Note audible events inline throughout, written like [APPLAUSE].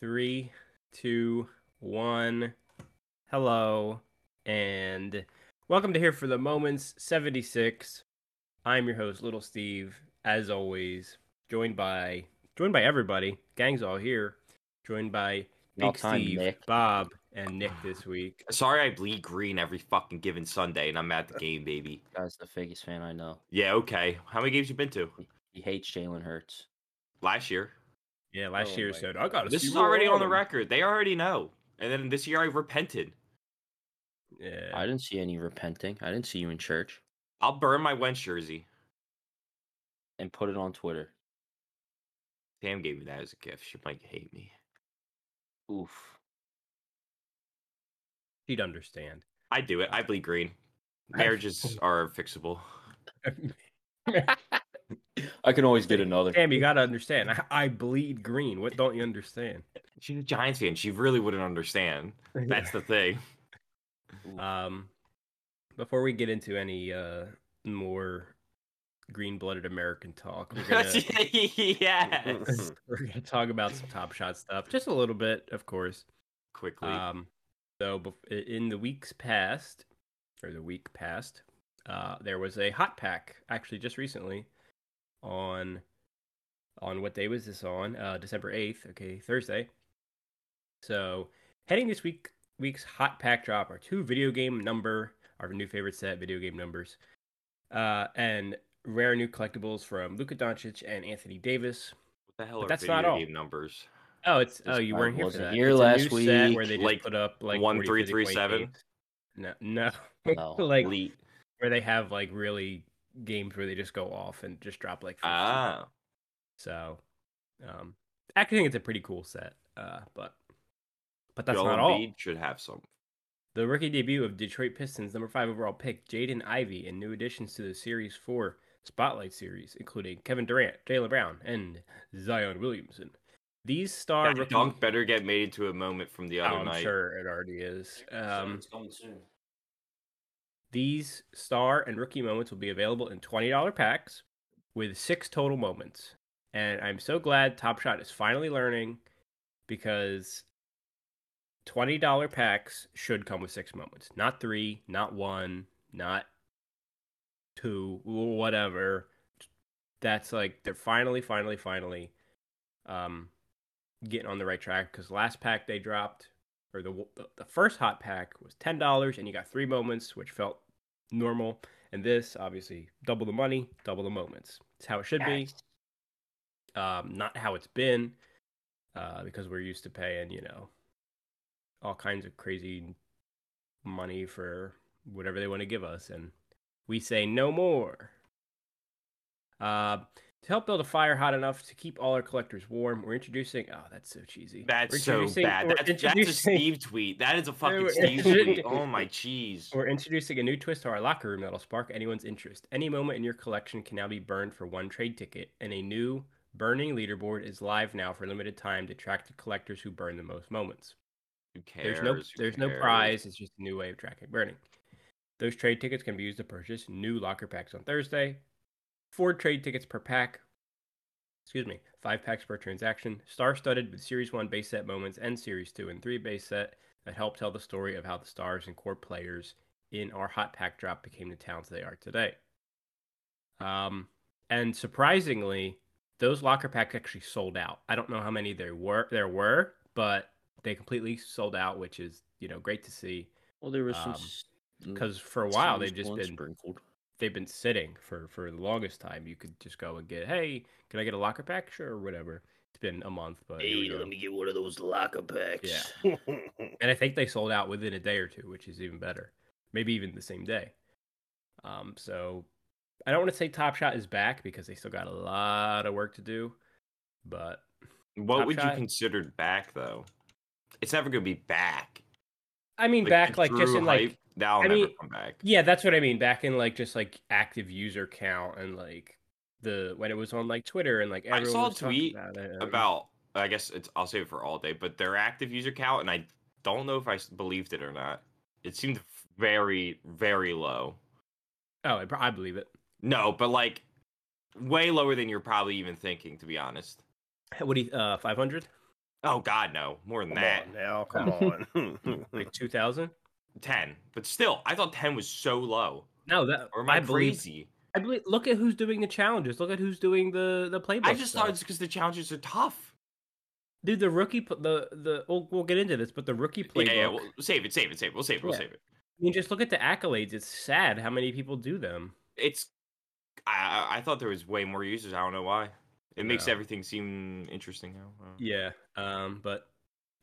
Three, two, one. Hello, and welcome to Here for the Moments 76. I'm your host, Little Steve, as always, joined by joined by everybody. Gang's all here. Joined by All Big time, Steve, Nick. Bob, and Nick this week. Sorry, I bleed green every fucking given Sunday, and I'm at the game, baby. Guy's the fakest fan I know. Yeah, okay. How many games you been to? He hates Jalen Hurts. Last year. Yeah, last Oh year my said I got This is already on the record. They already know. And then this year I repented. Yeah, I didn't see any repenting. I didn't see you in church I'll burn my Wentz jersey. and put it on Twitter. Tam gave me that as a gift. She might hate me. Oof. she'd understand. I do it. I bleed green. [LAUGHS] Marriages are fixable. [LAUGHS] [LAUGHS] I can always get another. Damn, you gotta understand. I, I bleed green. What don't you understand? She's a Giants fan. She really wouldn't understand. [LAUGHS] That's the thing. [LAUGHS] Um, before we get into any uh more green-blooded American talk, we're gonna [LAUGHS] yes. we're gonna talk about some Top Shot stuff, just a little bit, of course. Quickly. Um, so in the weeks past, or the week past, uh, there was a hot pack actually just recently on on what day was this on? Uh, December eighth. Okay, Thursday. So heading this week week's hot pack drop are two video game number our new favorite set video game numbers, uh, and rare new collectibles from Luka Doncic and Anthony Davis. what the hell but are that's video not all. game numbers? Oh, it's This oh you weren't here for that. here It's a last week, set where they just Like, put up like one 40, three 50 three point seven? games. No, [LAUGHS] no, No. like Elite. where they have like really games where they just go off and just drop like 50. Ah. So, um, I actually think it's a pretty cool set. Uh, but but that's Joel not all. Embiid should have some. The rookie debut of Detroit Pistons number five overall pick Jaden Ivey and new additions to the Series Four Spotlight Series, including Kevin Durant, Jaylen Brown, and Zion Williamson. These star That rookie dunk better get made into a moment from the Oh, other I'm night. sure it already is. Um, it's coming soon. These star and rookie moments will be available in $20 packs with six total moments. And I'm so glad Top Shot is finally learning because $20 packs should come with six moments. Not three, not one, not two, whatever. That's like they're finally, finally, finally um, getting on the right track because last pack they dropped or the the first hot pack was ten dollars, and you got three moments, which felt normal. And this, obviously, double the money, double the moments. It's how it should be, um, not how it's been, uh, because we're used to paying, you know, all kinds of crazy money for whatever they want to give us, and we say no more. Uh, to help build a fire hot enough to keep all our collectors warm, we're introducing. Oh, that's so cheesy. That's so bad. That's, that's a Steve tweet. That is a [LAUGHS] fucking Steve tweet. Oh my cheese. We're introducing a new twist to our locker room that'll spark anyone's interest. Any moment in your collection can now be burned for one trade ticket, and a new burning leaderboard is live now for limited time to track the collectors who burn the most moments. Who cares? There's no Who there's no prize. It's just a new way of tracking burning. Those trade tickets can be used to purchase new locker packs on Thursday. Four trade tickets per pack. Excuse me, five packs per transaction. Star-studded with Series One base set moments and Series Two and Three base set that help tell the story of how the stars and core players in our hot pack drop became the talents they are today. Um, and surprisingly, those locker packs actually sold out. I don't know how many there were there were, but they completely sold out, which is you know great to see. Well, there was some. Um, s- Because for a while they've just been sprinkled. They've been sitting for for the longest time. You could just go and get, hey, can I get a locker pack? Sure, or whatever. It's been a month, but here we go. me get one of those locker packs. Yeah. [LAUGHS] and I think they sold out within a day or two, which is even better. Maybe even the same day. Um, so I don't want to say Top Shot is back because they still got a lot of work to do, but What Top would Shot? you consider back though? It's never gonna be back. I mean, back like just true in like hype, That'll I never mean, come back. Yeah, that's what I mean. Back in like just like active user count and like the when it was on like Twitter and like I saw a tweet about, about, I guess it's I'll save it for all day, but their active user count and I don't know if I believed it or not. It seemed very very low. Oh, I, I believe it. No, but like way lower than you're probably even thinking, to be honest. What do you uh five hundred? Oh God, no, more than come that. now come [LAUGHS] on, like two thousand. 10, but still, I thought 10 was so low. No, that or am I, I crazy? Believe, I believe. Look at who's doing the challenges. Look at who's doing the the playbook. I just stuff. thought it's because the challenges are tough. Dude, the rookie, the the we'll, we'll get into this, but the rookie playbook. Yeah, yeah, we'll save it, save it, save it. We'll save it. We'll yeah. save it. I mean, just look at the accolades. It's sad how many people do them. It's. I I thought there was way more users. I don't know why. It makes no. everything seem interesting now. Yeah. Um. But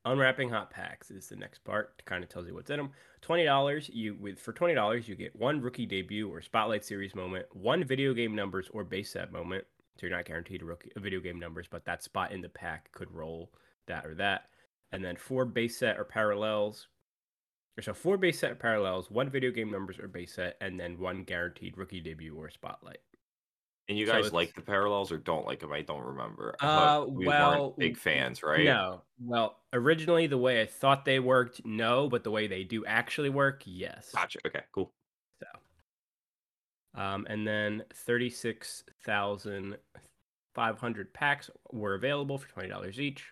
unwrapping hot packs is the next part. Kind of tells you what's in them. Twenty dollars. You with for twenty dollars you get one rookie debut or spotlight series moment, one video game numbers or base set moment. So you're not guaranteed a rookie a video game numbers, but that spot in the pack could roll that or that. And then four base set or parallels. Or so four base set parallels, one video game numbers or base set, and then one guaranteed rookie debut or spotlight. And you guys it's- like the parallels or don't like them? I don't remember. Uh, we well, weren't big fans, right? No. Well, originally the way I thought they worked, no, but the way they do actually work, yes. Gotcha. Okay, cool. So, um, and then thirty-six thousand five hundred packs were available for twenty dollars each,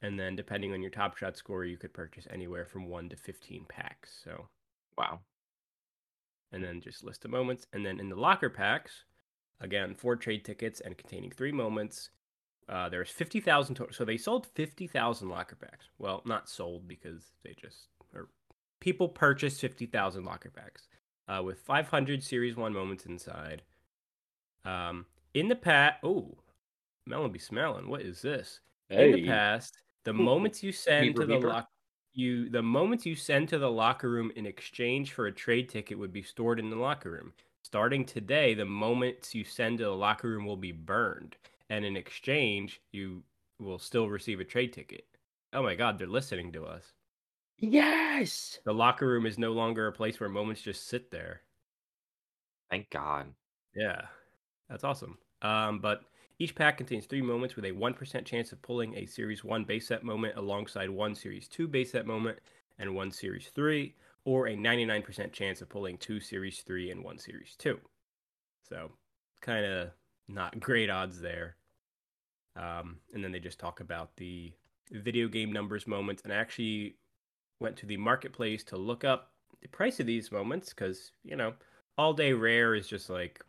and then depending on your top shot score, you could purchase anywhere from one to fifteen packs. So, Wow. and then just list of moments, and then in the locker packs, again, four trade tickets and containing three moments. Uh, there's fifty thousand total. So they sold fifty thousand locker packs. Well, not sold because they just or people purchased fifty thousand locker packs uh, with five hundred Series One moments inside. Um, in the past, oh, Melon be smelling. What is this? In the past, the moments you send Beeper, to the beeper. lock you the moments you send to the locker room in exchange for a trade ticket would be stored in the locker room. Starting today, the moments you send to the locker room will be burned, and in exchange, you will still receive a trade ticket. Oh my god, they're listening to us. yes. The locker room is no longer a place where moments just sit there. Thank God. Yeah, that's awesome. Um, but each pack contains three moments with a 1% chance of pulling a Series 1 base set moment alongside one Series 2 base set moment and one Series 3, or a 99% chance of pulling two Series 3 and one Series 2. So, kind of not [LAUGHS] great odds there. Um, and then they just talk about the video game numbers moments. And I actually went to the marketplace to look up the price of these moments because, you know, all day rare is just like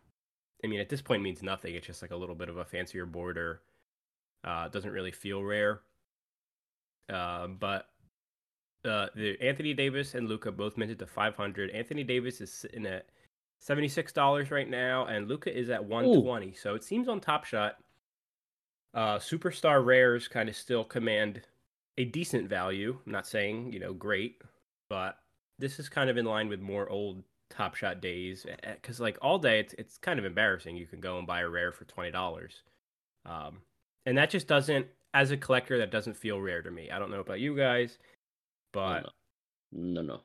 I mean, at this point means nothing. It's just like a little bit of a fancier border. Uh, doesn't really feel rare. Uh, but uh, the Anthony Davis and Luka both minted to 500. Anthony Davis is sitting at $76 right now, and Luka is at 120. So it seems on Top Shot, uh, superstar rares kind of still command a decent value. I'm not saying you know great, but this is kind of in line with more old Top Shot days because like all day it's it's kind of embarrassing. You can go and buy a rare for twenty dollars, um, and that just doesn't as a collector that doesn't feel rare to me. I don't know about you guys, but No, no. no.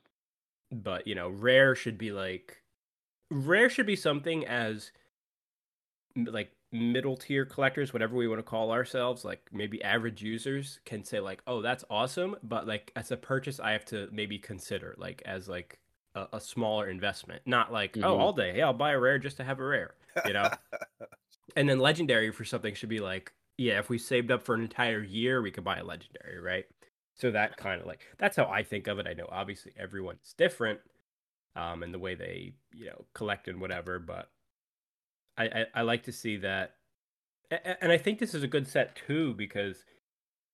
but you know rare should be like rare should be something as like middle tier collectors whatever we want to call ourselves like maybe average users can say like oh that's awesome but like as a purchase i have to maybe consider like as like a, a smaller investment not like oh Mhm. all day hey i'll buy a rare just to have a rare you know [LAUGHS] and then legendary for something should be like yeah if we saved up for an entire year we could buy a legendary right so that kind of like that's how i think of it i know obviously everyone's different um and the way they you know collect and whatever but i i, I like to see that and i think this is a good set too because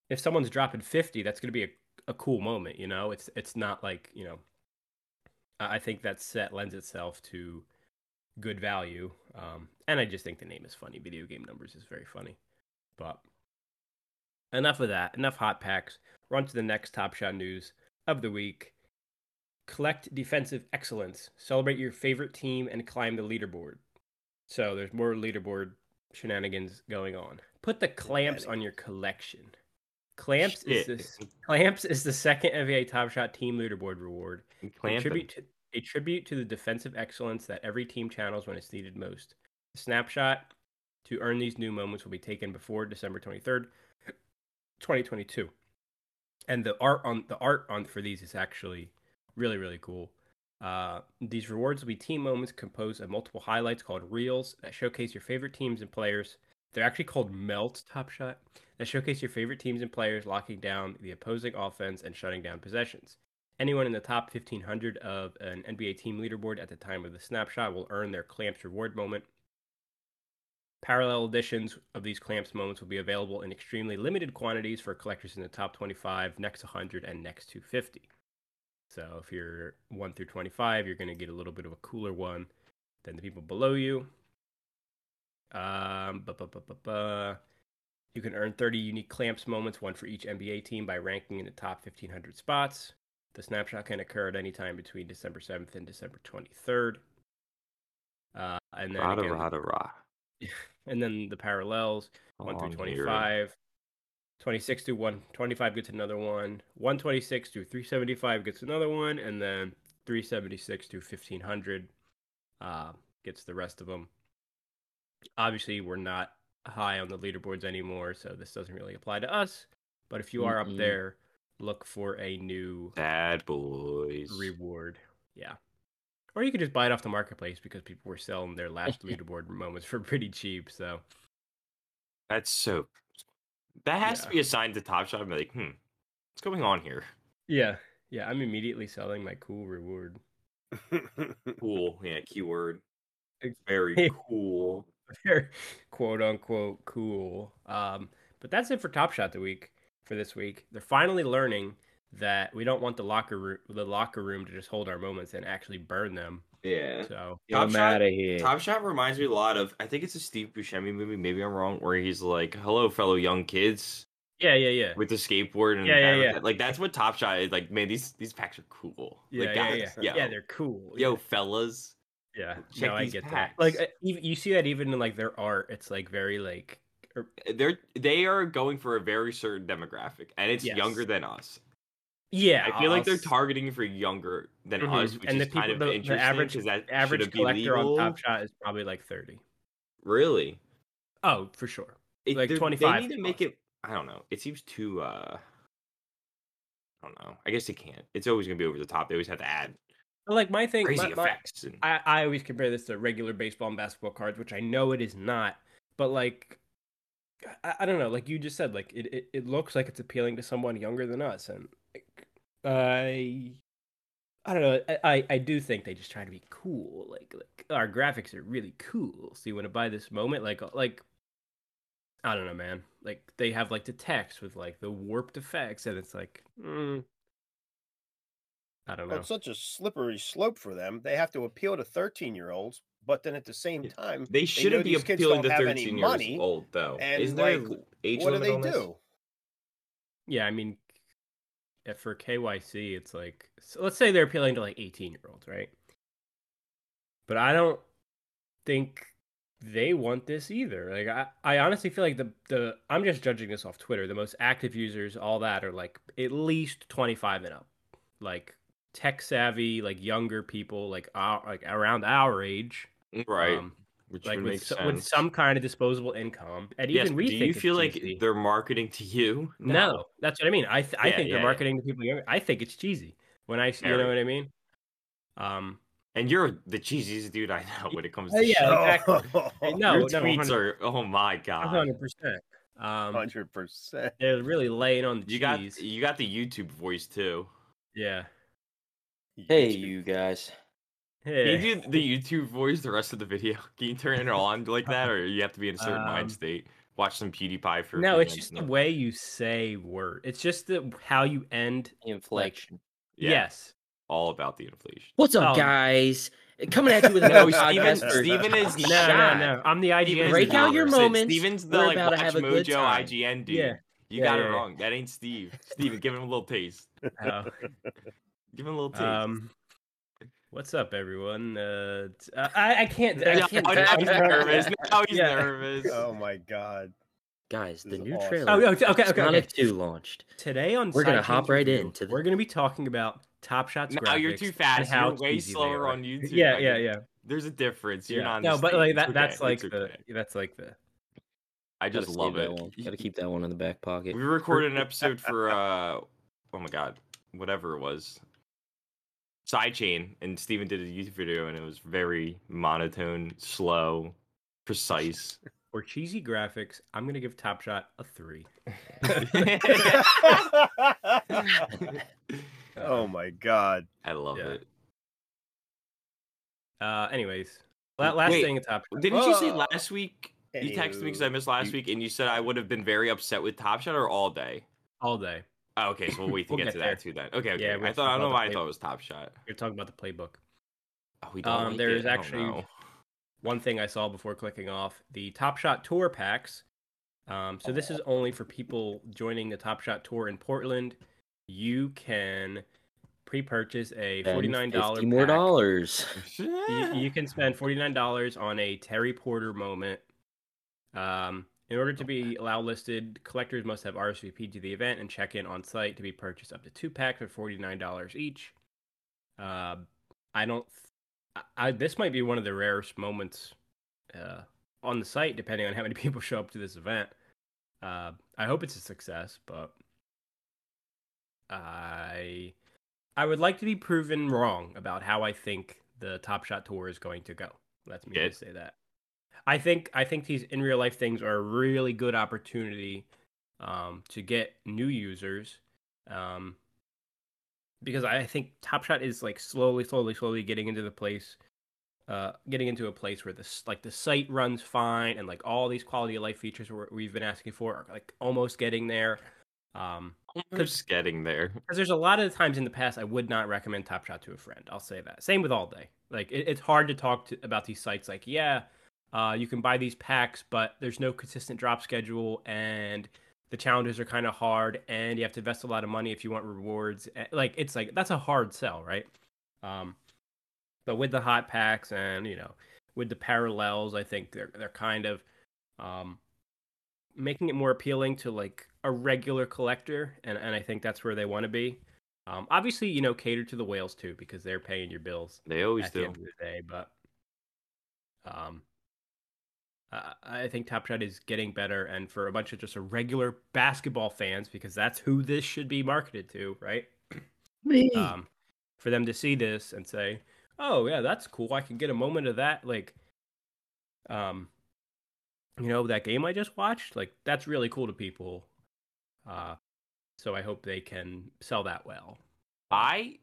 if someone's dropping 50 that's going to be a, a cool moment you know? It's it's not like you know I think that set lends itself to good value um and i just think the name is funny video game numbers is very funny but enough of that. Enough hot packs. We're on to the next top shot news of the week. Collect defensive excellence. Celebrate your favorite team and climb the leaderboard. So there's more leaderboard shenanigans going on. Put the clamps on your collection. Clamps is Shit. this clamps is the second nba top shot team leaderboard reward. A tribute to a tribute to the defensive excellence that every team channels when it's needed most. The snapshot to earn these new moments will be taken before December 23rd, 2022. And the art on the art on for these is actually really really cool. Uh, these rewards will be team moments composed of multiple highlights called reels that showcase your favorite teams and players. They're actually called melt top shot. that showcase your favorite teams and players locking down the opposing offense and shutting down possessions. Anyone in the top 1500 of an NBA team leaderboard at the time of the snapshot will earn their Clamps reward moment. Parallel editions of these Clamps moments will be available in extremely limited quantities for collectors in the top 25, next 100, and next 250. So if you're 1 through 25, you're going to get a little bit of a cooler one than the people below you. Um, bu- bu- bu-. You can earn 30 unique clamps moments, one for each NBA team, by ranking in the top 1,500 spots. The snapshot can occur at any time between December 7th and December 23rd. Uh, and then Rada again, rada ra. [LAUGHS] and then the parallels 1 through Oh, I'm 25. 26 to 125 gets another one. 126 to 375 gets another one. And then 376 to 1500 uh, gets the rest of them. Obviously, we're not high on the leaderboards anymore, so this doesn't really apply to us. But if you are Mm-mm. up there, look for a new Bad boys. reward. Yeah. Or you could just buy it off the marketplace because people were selling their [LAUGHS] last leaderboard moments for pretty cheap. So That's so. That has Yeah. to be assigned to Top Shot. and be like, hmm, what's going on here? yeah, yeah, I'm immediately selling my cool reward. Cool. Yeah, keyword. Very [LAUGHS] cool. quote unquote cool. Um, but that's it for Top Shot the week for this week. They're finally learning that we don't want the locker room the locker room to just hold our moments and actually burn them. Yeah. So Get Top him Shot- out of here. Top Shot reminds me a lot of. I think it's a Steve Buscemi movie. Maybe I'm wrong. Where he's like, "Hello, fellow young kids," yeah, yeah, yeah. with the skateboard and Yeah, yeah, the- yeah. Like that's what Top Shot is. Like, man, these these packs are cool. Yeah, like, yeah, guys, yeah. yo, Yeah, they're cool. yo, yeah. fellas. Yeah, Check no, I get packs. that. Like, uh, you see that even in like their art, it's like very like, er, They're they are going for a very certain demographic, and it's Yes. younger than us. Yeah. I feel like they're targeting for younger than Mhm. us, which and is the kind of the, the interesting average, because that average collector on Top Shot is probably like thirty. Really? Oh, for sure. It- Like 25 They need to make it. I don't know. It seems too. uh I don't know. I guess they can't. It's always gonna be over the top. They always have to add like my thing, crazy my- my- effects. and, I, I always compare this to regular baseball and basketball cards, which I know it is not. But like, I, I don't know. Like you just said, like it, it, it looks like it's appealing to someone younger than us, and I, I don't know. I, I, I do think they just try to be cool. Like like our graphics are really cool. So you want to buy this moment, like like. I don't know, man. Like they have like the text with like the warped effects, and it's like, mm, I don't know. Well, it's such a slippery slope for them. They have to appeal to 13 year olds, but then at the same time, they shouldn't be these kids appealing don't to thirteen years money, old, though. and, Isn't like, an age what do they on this? do? Yeah, I mean, for KYC, it's like so let's say they're appealing to like eighteen year olds, right? But I don't think they want this either. Like I, I honestly feel like the the I'm just judging this off Twitter. The most active users, all that, are like at least twenty five and up, like tech savvy, like younger people, like our like around our age, Right. um, which like would with make so, sense. with some kind of disposable income. And yes, even but we do think you it's feel like they're marketing to you? No, that's what I mean. I th- I think yeah, they're yeah. marketing to people younger. I think it's cheesy when I s- you know what I mean. Um, And you're the cheesiest dude I know when it comes Uh, to yeah, shit. exactly. [LAUGHS] no, Your no, tweets are oh my god. hundred percent. Um, 100%. they're really laying on the You got you got the YouTube voice too. yeah. Hey, YouTube. you guys. Can Hey. you do the YouTube voice the rest of the video? [LAUGHS] Can you turn it on like that, or you have to be in a certain Um, mind state? Watch some PewDiePie for. a No, it's just the then- way you say word. It's just the how you end. Inflection. Yeah, Yes. all about the inflation. What's up, Um, guys? Coming at you with [LAUGHS] No, another Steven- podcast. Steven is No, no, no. I'm the IGN. Break out your viewer. Sid- moments. Steven's the We're like about to Watch have a good Mojo time. IGN dude. Yeah. You Yeah, got yeah, it yeah. wrong. That ain't Steve. Steven, give him a little taste. Oh. [LAUGHS] Give him a little taste. Um, what's up, everyone? Uh, uh, I I can't. I can't. now he's nervous. [LAUGHS] Now he's Yeah. nervous. Oh my god. Guys, the This is new awesome. trailer. Oh, okay, okay, okay. Sonic okay. 2 launched. Today on We're gonna hop right Review, into the- We're gonna be talking about Top Shots. Now you're too fast. You're way slower on YouTube. Yeah, yeah, yeah. There's a difference. You're yeah. not. No, but like that. It's That's okay. like It's the. okay. That's like the. I just love it. That. Gotta keep that one in the back pocket. We recorded an episode for uh oh my god, whatever it was. Sidechain and Steven did a YouTube video and it was very monotone, slow, precise. [LAUGHS] For cheesy graphics, I'm gonna give Top Shot a three. [LAUGHS] oh my god. I love Yeah. it. Uh, anyways, la- last Wait, thing at Top Shot. Didn't you say last week? You texted me because I missed last You- week, and you said I would have been very upset with Top Shot or all day. all day. Oh, okay, so we'll wait to We'll get, get to there. that too. Then okay, okay. Yeah, I thought I don't know why the I thought it was Top Shot. You're talking about the playbook. Oh, we don't. Um, like there it? is I don't actually- One thing I saw before clicking off the Top Shot Tour packs. Um, so this is only for people joining the Top Shot Tour in Portland. You can pre-purchase a forty-nine dollar Fifty more dollars. you, you can spend $49 on a Terry Porter moment. Um, in order to be allowed listed, collectors must have RSVP to the event and check in on site to be purchased up to two packs for $49 each. Uh, I don't. I, I this might be one of the rarest moments uh, on the site, depending on how many [LAUGHS] people show up to this event. Uh, I hope it's a success, but I I would like to be proven wrong about how I think the Top Shot Tour is going to go. Let me just say that. I think I think these in real life things are a really good opportunity um, to get new users, um, because I think Top Shot is like slowly, slowly, slowly getting into the place, uh, getting into a place where this like the site runs fine and like all these quality of life features we've been asking for are like almost getting there. Um, Almost getting there. because there's a lot of times in the past I would not recommend Top Shot to a friend. I'll say that. Same with All Day. Like it, it's hard to talk to, about these sites. Like yeah, uh, you can buy these packs, but there's no consistent drop schedule, and the challenges are kind of hard, and you have to invest a lot of money if you want rewards. Eh, Like it's like that's a hard sell, right? Um, but with the hot packs and you know with the parallels, I think they're they're kind of um, making it more appealing to like a regular collector, and and I think that's where they want to be. Um, obviously, you know, cater to the whales too because they're paying your bills They always the do. of the day. But um, I I think Top Shot is getting better, and for a bunch of just a regular basketball fans, because that's who this should be marketed to, right? [CLEARS THROAT] Me. um, for them to see this and say, "Oh yeah, that's cool. I can get a moment of that." Like, um, you know, that game I just watched, like that's really cool to people. Uh, so I hope they can sell that well. I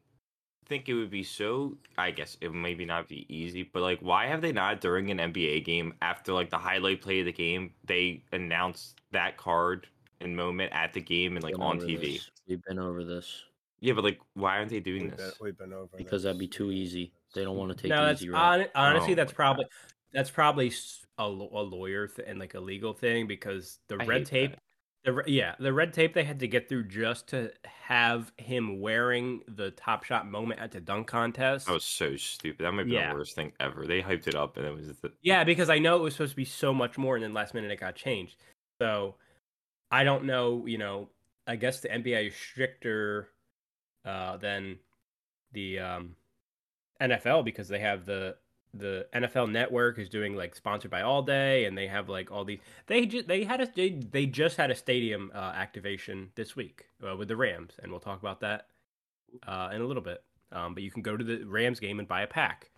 think it would be so. I guess it would maybe not be easy, but like, why have they not during an NBA game after like the highlight play of the game, they announce that card and moment at the game and like Been on TV? this. We've been over this Yeah, but like, why aren't they doing We've been, this? we've been over because this. that'd be too easy. They don't want to take no, that's easy route. hon- honestly Oh that's my probably that's probably s- a, lo- a lawyer th- and like a legal thing because the I red tape that. The yeah the red tape they had to get through just to have him wearing the top shot moment at the dunk contest That was so stupid. That might be Yeah. the worst thing ever. They hyped it up and it was the, yeah because i know it was supposed to be so much more and then last minute it got changed so i don't know you know i guess the nba is stricter uh, than the um, nfl because they have the the NFL Network is doing like sponsored by All Day, and they have like all these. They just they had a they, they just had a stadium uh, activation this week uh, with the Rams, and we'll talk about that uh, in a little bit. Um, but you can go to the Rams game and buy a pack,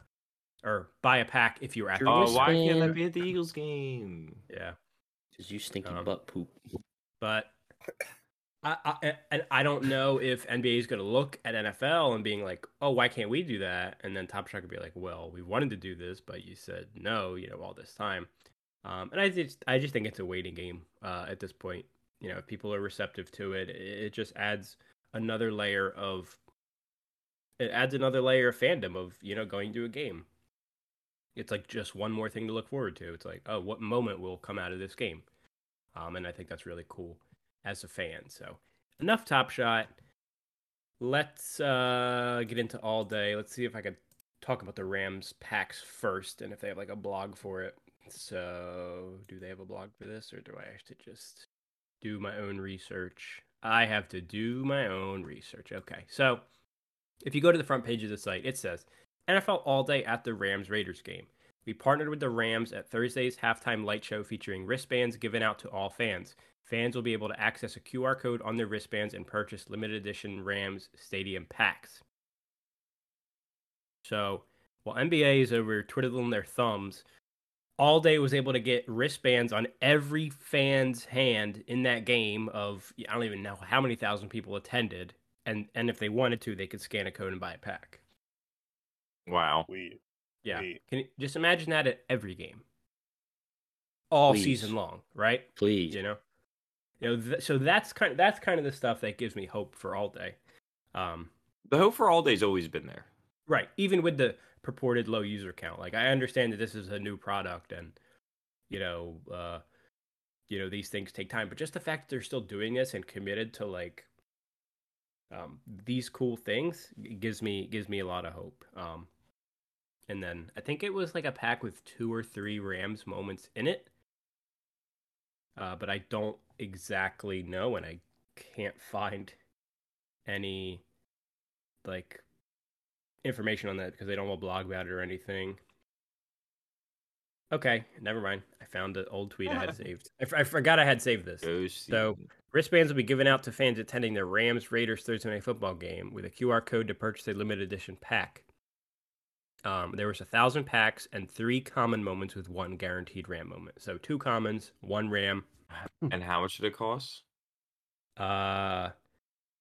or buy a pack if you're at the oh, Yes, why can't man. that be at the Eagles game? yeah. Because you stinky Um, butt poop. But I, I I don't know if NBA is going to look at NFL and being like, oh, why can't we do that? And then Top Shot could be like, well, we wanted to do this, but you said no, you know, all this time. Um, and I just I just think it's a waiting game uh, at this point. You know, if people are receptive to it, it, it just adds another layer of it adds another layer of fandom of you know going to a game. It's like just one more thing to look forward to. It's like, oh, what moment will come out of this game? Um, and I think that's really cool as a fan. So enough Top Shot. Let's uh, get into all day. Let's see if I could talk about the Rams packs first, and if they have like a blog for it. So, do they have a blog for this, or do I have to just do my own research? I have to do my own research. Okay, so if you go to the front page of the site, it says NFL All Day at the Rams Raiders game. We partnered with the Rams at Thursday's halftime light show featuring wristbands given out to all fans. Fans will be able to access a QR code on their wristbands and purchase limited edition Rams stadium packs. So, while NBA is over twiddling their thumbs, all day was able to get wristbands on every fan's hand in that game of I don't even know how many thousand people attended and and if they wanted to they could scan a code and buy a pack. Wow. We Yeah. Sweet. Can you just imagine that at every game. All Please. season long, right? Please. You know. You know, th- so that's kind of, that's kind of the stuff that gives me hope for all day. Um The hope for all day's always been there. Right. Even with the purported low user count. Like I understand that this is a new product and you know, uh you know, these things take time, but just the fact that they're still doing this and committed to like um these cool things gives me gives me a lot of hope. Um and then I think it was like a pack with two or three Rams moments in it. Uh but I don't exactly know and I can't find any like information on that because they don't want to blog about it or anything. Okay, never mind. I found the old tweet I had [LAUGHS] saved. I, f- I forgot I had saved this. So- Wristbands will be given out to fans attending the Rams Raiders Thursday Night Football game with a QR code to purchase a limited edition pack. Um, there was a thousand packs and three common moments with one guaranteed Ram moment. So two commons, one Ram. [LAUGHS] and how much did it cost? Uh,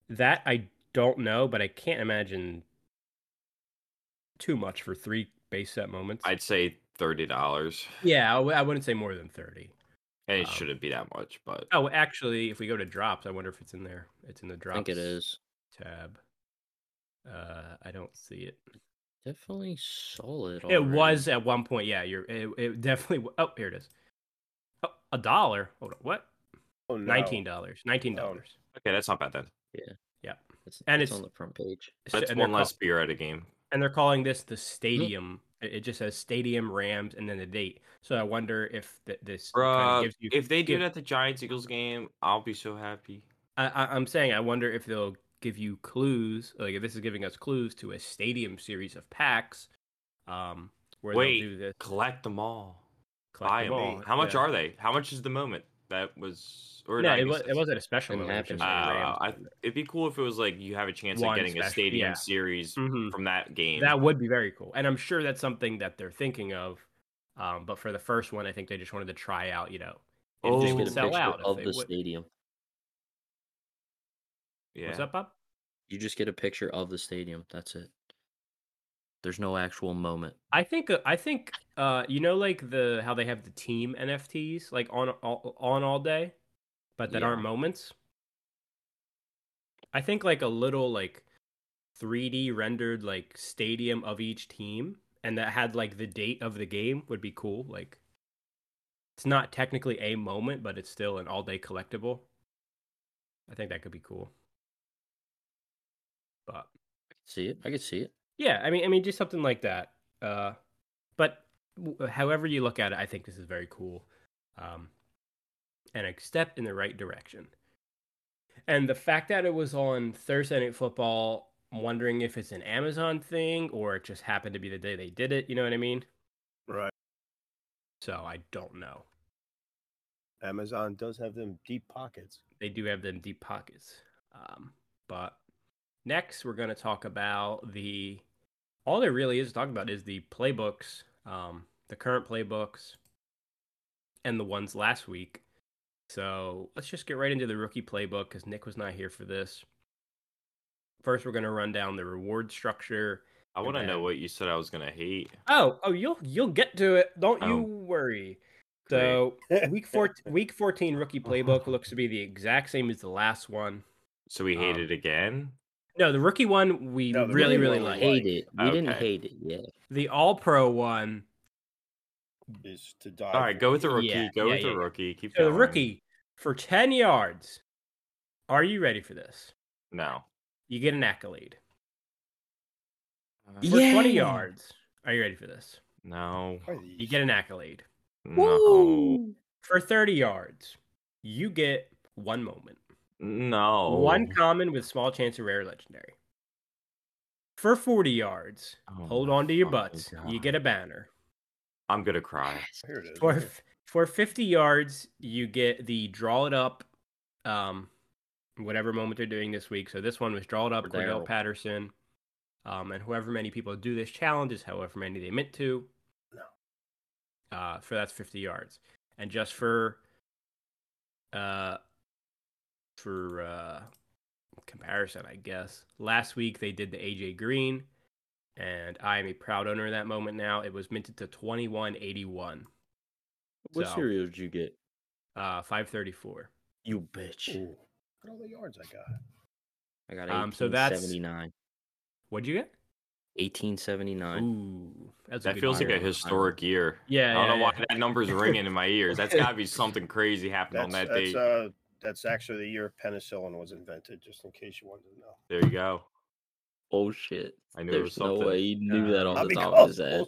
that I don't know, but I can't imagine too much for three base set moments. I'd say thirty dollars, Yeah, I, w- I wouldn't say more than 30. and it Um, shouldn't be that much. But Oh, actually, if we go to drops, I wonder if it's in there. It's in the I drops think it is. tab. Uh, I don't see it. Definitely solid. It already. was at one point. Yeah, you're. It, it definitely. Oh, here it is. Oh, a dollar. Hold on. What? oh no. Nineteen dollars. Nineteen oh. dollars. okay, that's not bad then. Yeah. Yeah. It's, and it's it's- on the front page. That's one less beer at a game. and they're calling this the mm-hmm. stadium. It it just says Stadium Rams and then the date. So I wonder if th- this kind of Bruh, gives you. if they do it at the Giants Eagles game, I'll be so happy. I, I, I'm saying I wonder if they'll give you clues. Like if this is giving us clues to a stadium series of packs, um, where Wait, they'll do this. Collect them all. collect Buy them them. all. How much Yeah. are they? How much is the moment? That was or No, it, was, it wasn't a special Didn't moment. it was happen. just a Uh, Rams I, moment. it'd be cool if it was like you have a chance One of getting a stadium yeah. series Mhm. from that game. That would be very cool, and I'm sure that's something that they're thinking of. Um, but for the first one, I think they just wanted to try out. You know, if Oh. this Just would a sell out. of the would. stadium. Yeah. What's up, Bob? You just get a picture of the stadium. That's it. There's no actual moment. I think uh, I think uh, you know like the how they have the team NFTs like on all, on all day, but that Yeah. aren't moments. I think like a little like 3D rendered like stadium of each team, and that had like the date of the game would be cool. Like it's not technically a moment, but it's still an all day collectible. I think that could be cool. But See it? I could see it. yeah, I mean, I mean, just something like that. Uh, but w- however you look at it, I think this is very cool, um, and a step in the right direction. And the fact that it was on Thursday Night Football, I'm wondering if it's an Amazon thing or it just happened to be the day they did it. You know what I mean? Right. So I don't know. Amazon does have them deep pockets. They do have them deep pockets. Um, but next, we're going to talk about the. All there really is to talk about is the playbooks, um, the current playbooks, and the ones last week. So let's just get right into the rookie playbook because Nick was not here for this. First, we're going to run down the reward structure. I want to know what you said I was gonna hate. Oh, oh, you'll you'll get to it. Don't you Oh. worry. So [LAUGHS] week four, week fourteen rookie playbook looks to be the exact same as the last one. So we hate Um, it again. No, the rookie one we No, really, really one like. we Hate it. We didn't hate it. Yeah. The All Pro one. Is to die. All right, go with the rookie. yeah, go yeah, with the yeah, yeah. rookie. Keep So the rookie for ten yards. Are you ready for this? No. You get an accolade. Uh, For twenty yards. Are you ready for this? No. You get an accolade. No. For thirty yards, you get one moment. No. One common with small chance of rare legendary. For 40 yards, Oh hold on to your fucking butts. You get a banner. I'm gonna cry. Here it is. For for 50 yards, you get the draw it up um whatever moment they're doing this week. So this one was draw it up For Cordell Patterson. Um and whoever many people do this challenge is however many they meant to. No. Uh, for that's 50 yards. And just for uh for uh comparison, I guess. Last week they did the AJ Green, and I am a proud owner of that moment now. It was minted to 2181. What So- cereal did you get? Uh 534. You bitch. Ooh, look at all the yards I got. I got Um, so that's- 1879. What'd you get? 1879. Ooh, That feels like a historic year. Yeah, I don't yeah, know why that number's ringing in my ears. That's got to be [LAUGHS] something crazy happened on that that's date. uh that's actually the year penicillin was invented. Just in case you wanted to know. There you go. Oh shit. I knew there There's was no way he knew that Uh, off the top of his head.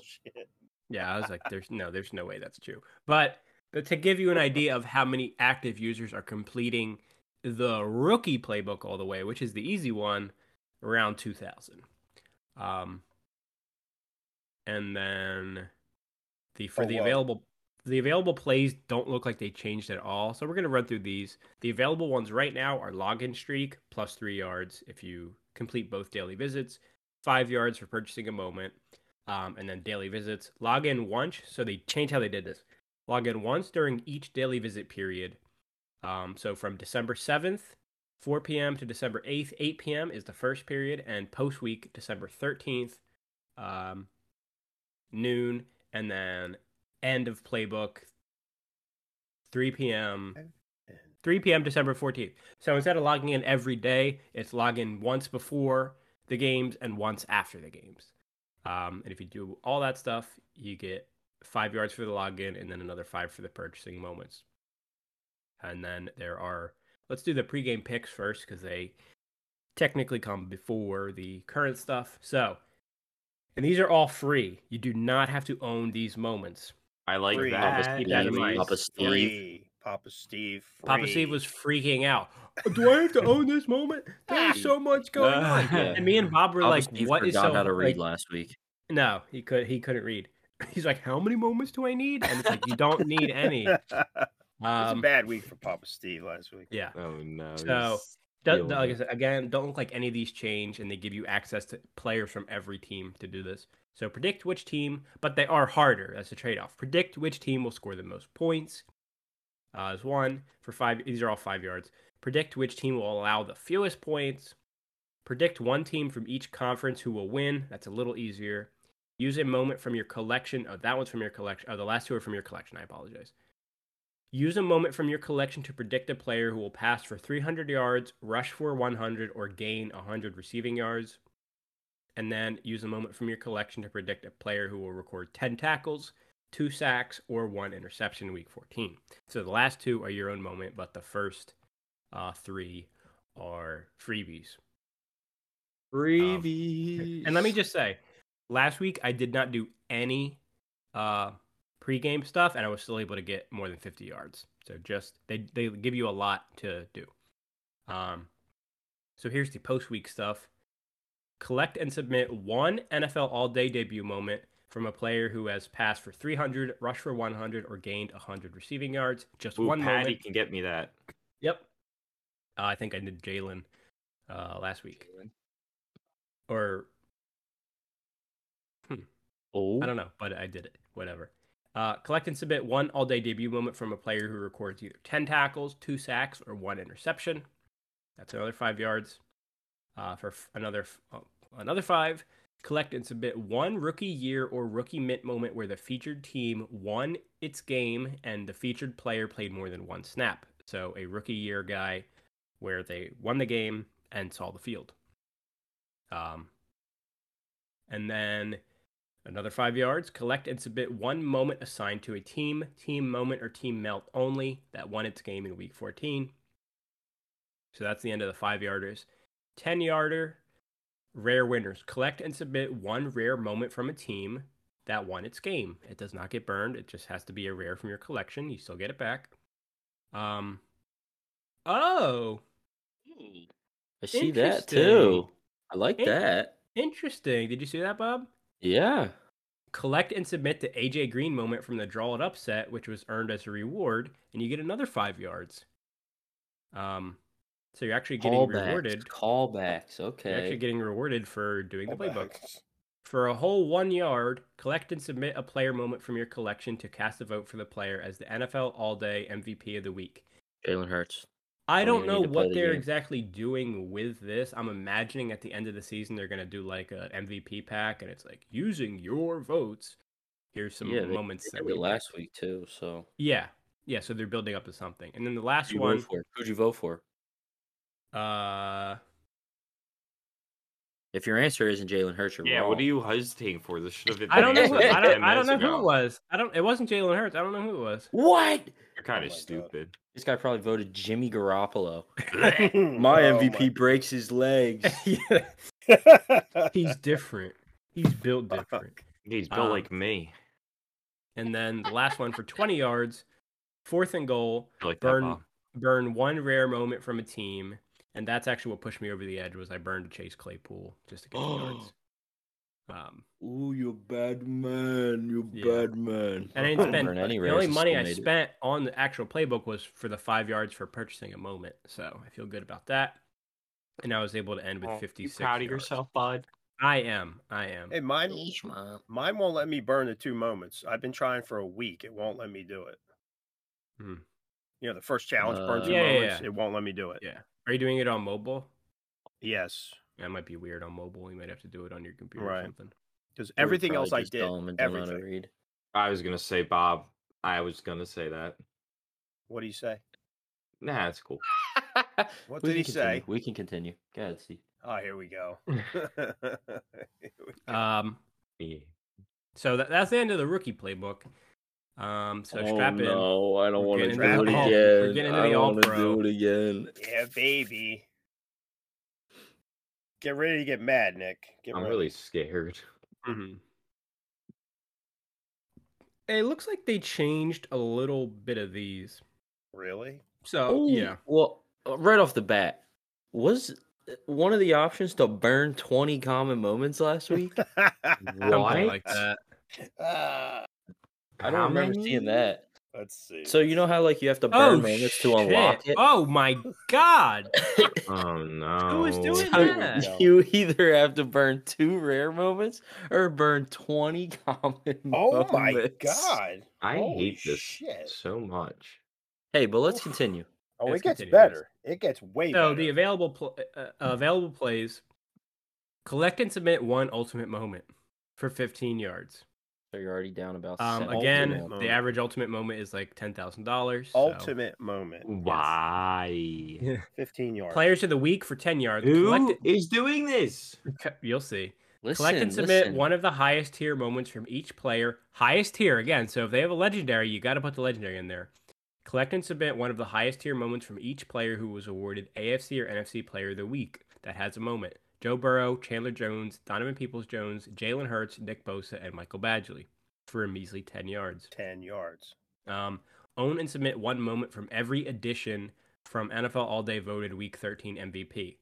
Yeah, I was like, [LAUGHS] there's no, there's no way that's true. But, but to give you an idea of how many active users are completing the rookie playbook all the way, which is the easy one, around 2,000. Um, and then the for Oh, the wow. available the available plays don't look like they changed at all. So we're gonna run through these. The available ones right now are login streak plus three yards if you complete both daily visits, five yards for purchasing a moment, um, and then daily visits. Log in once. So they changed how they did this. Log in once during each daily visit period. Um, so from December 7th, 4 p.m. to December 8th, 8 p.m. is the first period, and post week, December 13th, um, noon, and then end of playbook, 3 p.m. 3 p.m. December 14th. So instead of logging in every day, it's log in once before the games and once after the games. Um, and if you do all that stuff, you get five yards for the login and then another five for the purchasing moments. And then there are, let's do the pregame picks first because they technically come before the current stuff. So, and these are all free. You do not have to own these moments. I like Free. that. Keep that in. Papa Steve. Papa Steve. Papa Steve was freaking out. Do I have to own this moment? There's so much [LAUGHS] going on. Yeah. And me and Bob were Papa like, Steve "What is forgot so?" how to read like- last week. no, he could. He couldn't read. [LAUGHS] He's like, "How many moments do I need?" And it's like, "You don't need any." [LAUGHS] it's a Um, bad week for Papa Steve last week. yeah. Oh no. So, Do- feeling like I said, again, don't look like any of these change, and they give you access to players from every team to do this. So predict which team, but they are harder. That's a trade-off. Predict which team will score the most points. Uh, is one for five. These are all five yards. Predict which team will allow the fewest points. Predict one team from each conference who will win. That's a little easier. Use a moment from your collection. Oh, that one's from your collection. Oh, the last two are from your collection. I apologize. Use a moment from your collection to predict a player who will pass for 300 yards, rush for 100, or gain 100 receiving yards. And then use a moment from your collection to predict a player who will record 10 tackles, two sacks, or one interception in week 14. So the last two are your own moment, but the first uh, three are freebies. Freebies. And let me just say, last week I did not do any uh pregame stuff and I was still able to get more than 50 yards. So just they they give you a lot to do. Um so here's the post week stuff. Collect and submit one NFL all day debut moment from a player who has passed for 300, rushed for 100 or gained 100 receiving yards. Just Ooh, one Patty moment. can get me that. Yep. Uh, I think I did Jalen uh last week. Or Oh, I don't know, but I did it. Whatever. Uh, collect and submit one all day debut moment from a player who records either 10 tackles, two sacks, or one interception. That's another five yards. Uh, for f- another f- oh, another five, collect and submit one rookie year or rookie mint moment where the featured team won its game and the featured player played more than one snap. So a rookie year guy where they won the game and saw the field. Um, and then Another five yards. Collect and submit one moment assigned to a team, team moment, or team melt only that won its game in week 14. So that's the end of the five yarders. 10 yarder, rare winners. Collect and submit one rare moment from a team that won its game. It does not get burned. It just has to be a rare from your collection. You still get it back. Um. Oh, I see that too. I like In- that. interesting. Did you see that, Bob? Yeah. collect and submit the AJ Green moment from the draw it upset, which was earned as a reward, and you get another five yards. Um, so you're actually getting Callbacks. rewarded. Callbacks. Okay. You're actually getting rewarded for doing the playbook. For a whole one yard, collect and submit a player moment from your collection to cast a vote for the player as the NFL All Day MVP of the week. Jalen Hurts. I Don't know need to play what the they're game. exactly doing with this. I'm imagining at the end of the season they're going to do like a MVP pack, and it's like using your votes. Here's some yeah, they, moments they that we last week too. So Yeah, yeah. So they're building up to something, and then the last who'd one. Who'd you vote for? Uh, If your answer isn't Jalen Hurts, you're Yeah, wrong. what are you hesitating for? This should have been. I don't know. Who, I don't. I don't know minutes who it was. I don't. It wasn't Jalen Hurts. I don't know who it was. What? You're kind Oh of my God. stupid. This guy probably voted Jimmy Garoppolo. [LAUGHS] [LAUGHS] My MVP breaks his legs. [LAUGHS] He's different. He's built different. He's built Um, like me. And then the last one for 20 yards, fourth and goal, I like burn that burn one rare moment from a team, and that's actually what pushed me over the edge. Was I burned a Chase Claypool just to get the [GASPS] yards. Um, Ooh, you bad man. You Yeah. bad man. and I [LAUGHS] didn't spend Burn any the only money I made it. spent on the actual playbook was for the five yards for purchasing a moment. So I feel good about that. And I was able to end with Oh, you 56. proud of yards. yourself, bud? I am. I am. hey, mine, mine won't let me burn the two moments. I've been trying for a week. It won't let me do it. Hmm. You know, the first challenge, burn Uh, two Yeah, yeah, moments. yeah. It won't let me do it. Yeah. Are you doing it on mobile? Yes, That might be weird on mobile. You might have to do it on your computer or something. because everything else I did, dumb and don't know how to everything. read. I was gonna say Bob. I was gonna say that. What do you say? Nah, it's cool. [LAUGHS] What We did he can say? We can continue. Go ahead, Steve. Oh, here we go. [LAUGHS] [LAUGHS] Here we go. Um, Yeah. so that, that's the end of the rookie playbook. Um, so oh strap in. no, I don't want to getting do it again. we're getting into I the don't wanna all-pro. do it again. yeah, baby. Get ready to get mad, Nick. Get I'm ready. really scared. Mhm. It looks like they changed a little bit of these. really. So Ooh, yeah, Well, uh, right off the bat, was uh, one of the options to burn 20 common moments last week? [LAUGHS] something What? like that. Ah, I don't How remember many? seeing that. let's see. So you know how like you have to burn Oh moments shit! to unlock it? Oh my god! [LAUGHS] Oh no. Who is doing So that? [LAUGHS] You either have to burn two rare moments or burn 20 [LAUGHS] common oh my god! I Holy hate this shit. so much. Hey, but let's continue. Oh, Let's it gets continue, better. It gets way So better. the available pl- uh, available plays: collect and submit one ultimate moment for 15 yards. So you're already down about Um, again, Ultimate the moment. average ultimate moment is like ten thousand dollars. Ultimate moment. Why? 15 yards. Players of the week for 10 yards. Who Collect is doing this? You'll see. listen, Collect and submit listen. one of the highest tier moments from each player. Highest tier again. So if they have a legendary, you got to put the legendary in there. Collect and submit one of the highest tier moments from each player who was awarded AFC or NFC Player of the Week that has a moment. Joe Burrow, Chandler Jones, Donovan Peoples Jones, Jalen Hurts, Nick Bosa, and Michael Badgley for a measly 10 yards. 10 yards. Um, own and submit one moment from every edition from NFL All Day voted Week 13 MVP.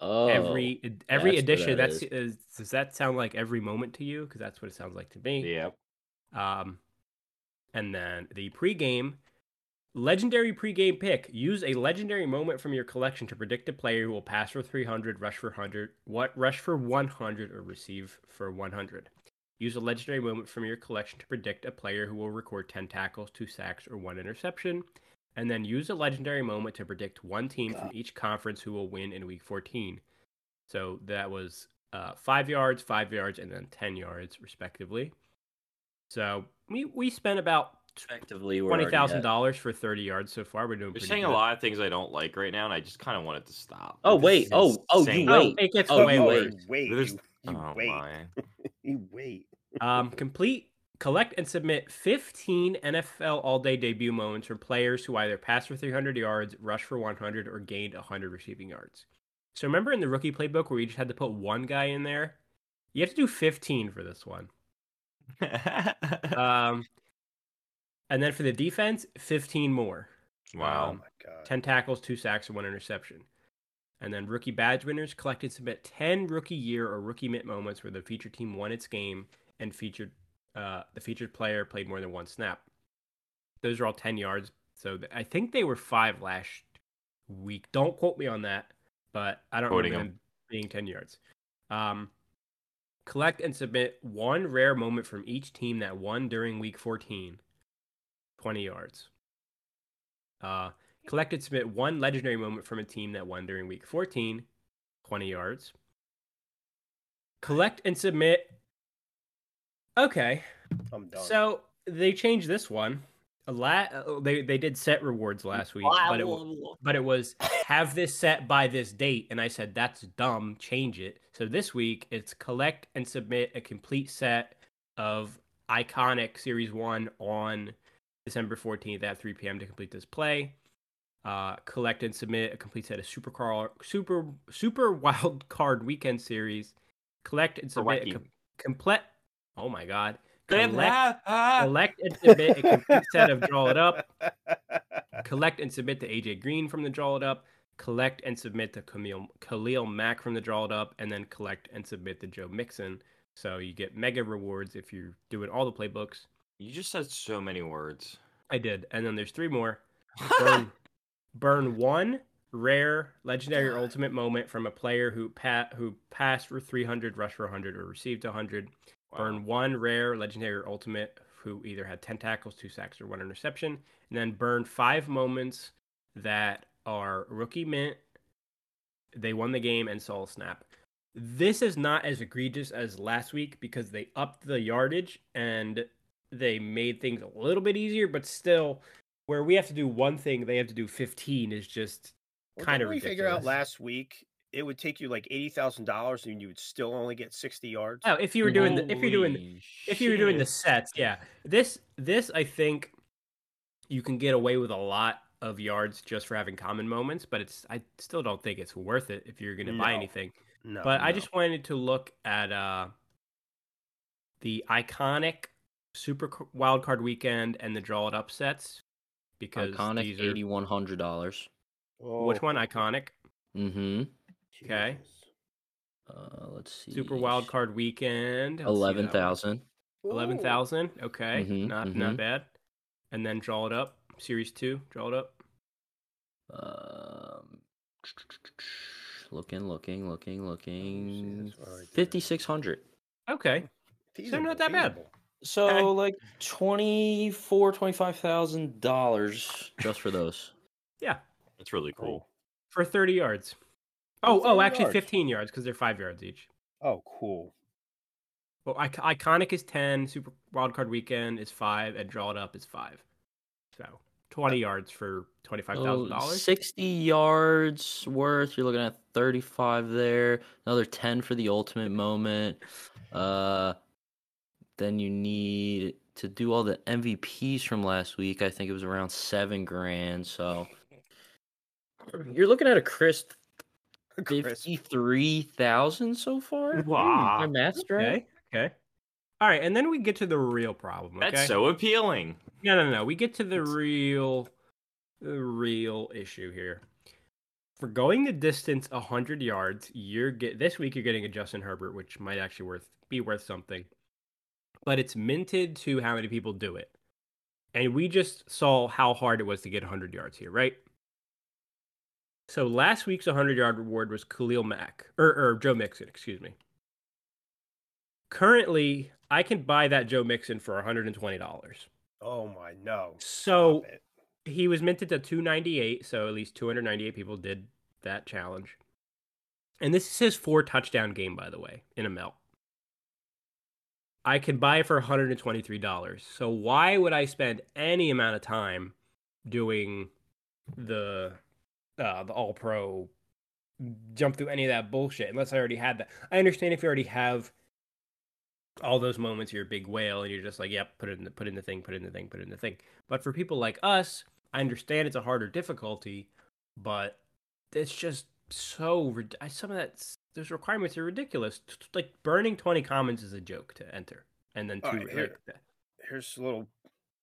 Oh, every every that's edition. that That's is, does that sound like every moment to you? Because that's what it sounds like to me. Yep. Um, and then the pregame, legendary pregame pick. Use a legendary moment from your collection to predict a player who will pass for 300, rush for 100, what rush for 100, or receive for 100. Use a legendary moment from your collection to predict a player who will record 10 tackles, 2 sacks, or 1 interception. And then use a legendary moment to predict one team from each conference who will win in week 14. So that was uh, 5 yards, 5 yards, and then 10 yards, respectively. So we, we spent about effectively we're twenty already thousand at- dollars for thirty yards so far. We're doing You're saying good. a lot of things I don't like right now, and I just kind of want it to stop. Oh, This wait. Oh, oh, you insane. Oh, wait. it gets Oh, way you wait. Wait. There's- You, you Oh wait. my. [LAUGHS] You wait. Um, complete, collect, and submit 15 NFL All Day debut moments from players who either passed for 300 yards, rushed for 100, or gained 100 receiving yards. So remember in the rookie playbook where you just had to put one guy in there? You have to do 15 for this one. [LAUGHS] Um, and then for the defense, 15 more. wow. Oh Um, my god. 10 tackles, 2 sacks, and 1 interception. And then rookie badge winners collected submit 10 rookie year or rookie mint moments where the featured team won its game and featured uh, the featured player played more than one snap. Those are all 10 yards. So th- I think they were 5 last week. Don't quote me on that, but I don't Quoting remember them being 10 yards. Um, Collect and submit one rare moment from each team that won during week 14. 20 yards. Uh, collect and submit one legendary moment from a team that won during week 14. 20 yards. Collect and submit. Okay. I'm done. So they changed this one. A la- uh, they they did set rewards last week, but it but it was have this set by this date, and I said that's dumb. Change it. So this week it's collect and submit a complete set of iconic Series One on December fourteenth at three p.m. to complete this play. Uh, collect and submit a complete set of super car super super wild [LAUGHS] card weekend series. Collect and submit a com- complete. Oh my god! Collect [LAUGHS] collect and submit a complete set of draw it up. Collect and submit the AJ Green from the draw it up. Collect and submit the Camille, Khalil Mack from the draw it up, and then collect and submit the Joe Mixon. So you get mega rewards if you're doing all the playbooks. You just said so many words. I did, and then there's three more. Burn, [LAUGHS] burn one rare legendary or ultimate moment from a player who pa- who passed for 300, rushed for 100, or received 100. Wow. Burn one rare legendary or ultimate who either had 10 tackles, two sacks, or one interception. And then burn five moments that are rookie mint, they won the game, and saw a snap. This is not as egregious as last week because they upped the yardage and they made things a little bit easier, but still, where we have to do one thing, they have to do 15 is just Well, kind of didn't we figure out last week it would take you like eighty thousand dollars and you would still only get sixty yards. Oh, if you were doing the, if you're doing Holy if you were doing the sets, yeah. This this I think you can get away with a lot of yards just for having common moments, but it's I still don't think it's worth it if you're going to buy anything. no, But I just wanted to look at uh the iconic Super C- Wild Card Weekend and the Draw It Up sets because Iconic these are eighty one hundred dollars. which one? iconic Mm-hmm. Okay. Uh, let's see. Super Wild Card Weekend let's see Eleven that one. thousand. Eleven Ooh. thousand. Okay, Mhm, not not mhm. bad. And then draw it up. Series two, draw it up. Um, [TSK] looking, looking, looking, looking. this one right there. Fifty six hundred. Okay, Feasible, not that bad. Feasible. So Okay. like twenty four, twenty five thousand dollars just for those. yeah, That's really cool. Cool. for thirty yards. Oh, oh, actually yards. fifteen yards because they're five yards each. Oh, cool. Well, Ic- iconic is ten. Super wildcard Weekend is five, and draw it up is five. So twenty yards for twenty five thousand So dollars. Sixty yards worth. You're looking at thirty five there. Another ten for the ultimate moment. Uh, then you need to do all the MVPs from last week. I think it was around seven grand. So you're looking at a crisp Chris. fifty three thousand so far. Hmm, wow. My math's right. Okay, okay. All right, and then we get to the real problem. Okay? That's so appealing. No, no, no. We get to the It's- real, the real issue here. For going the distance hundred yards, you're get this week. You're getting a Justin Herbert, which might actually worth be worth something, but it's minted to how many people do it, and we just saw how hard it was to get hundred yards here, right? So last week's hundred yard reward was Khalil Mack or, or Joe Mixon, excuse me. Currently, I can buy that Joe Mixon for one hundred and twenty dollars. Oh my no. So he was minted to 298, so at least 298 people did that challenge. And this is his four touchdown game, by the way, in a melt. I can buy it for $123. So why would I spend any amount of time doing the uh, the all pro jump through any of that bullshit unless I already had that? I understand if you already have all those moments, you're a big whale, and you're just like, yep, put it in the put in the thing, put in the thing, put in the thing. But for people like us, I understand it's a harder difficulty, but it's just so some of that those requirements are ridiculous. T- t- Like burning twenty commons is a joke to enter, and then two. All right, like here- that. Here's a little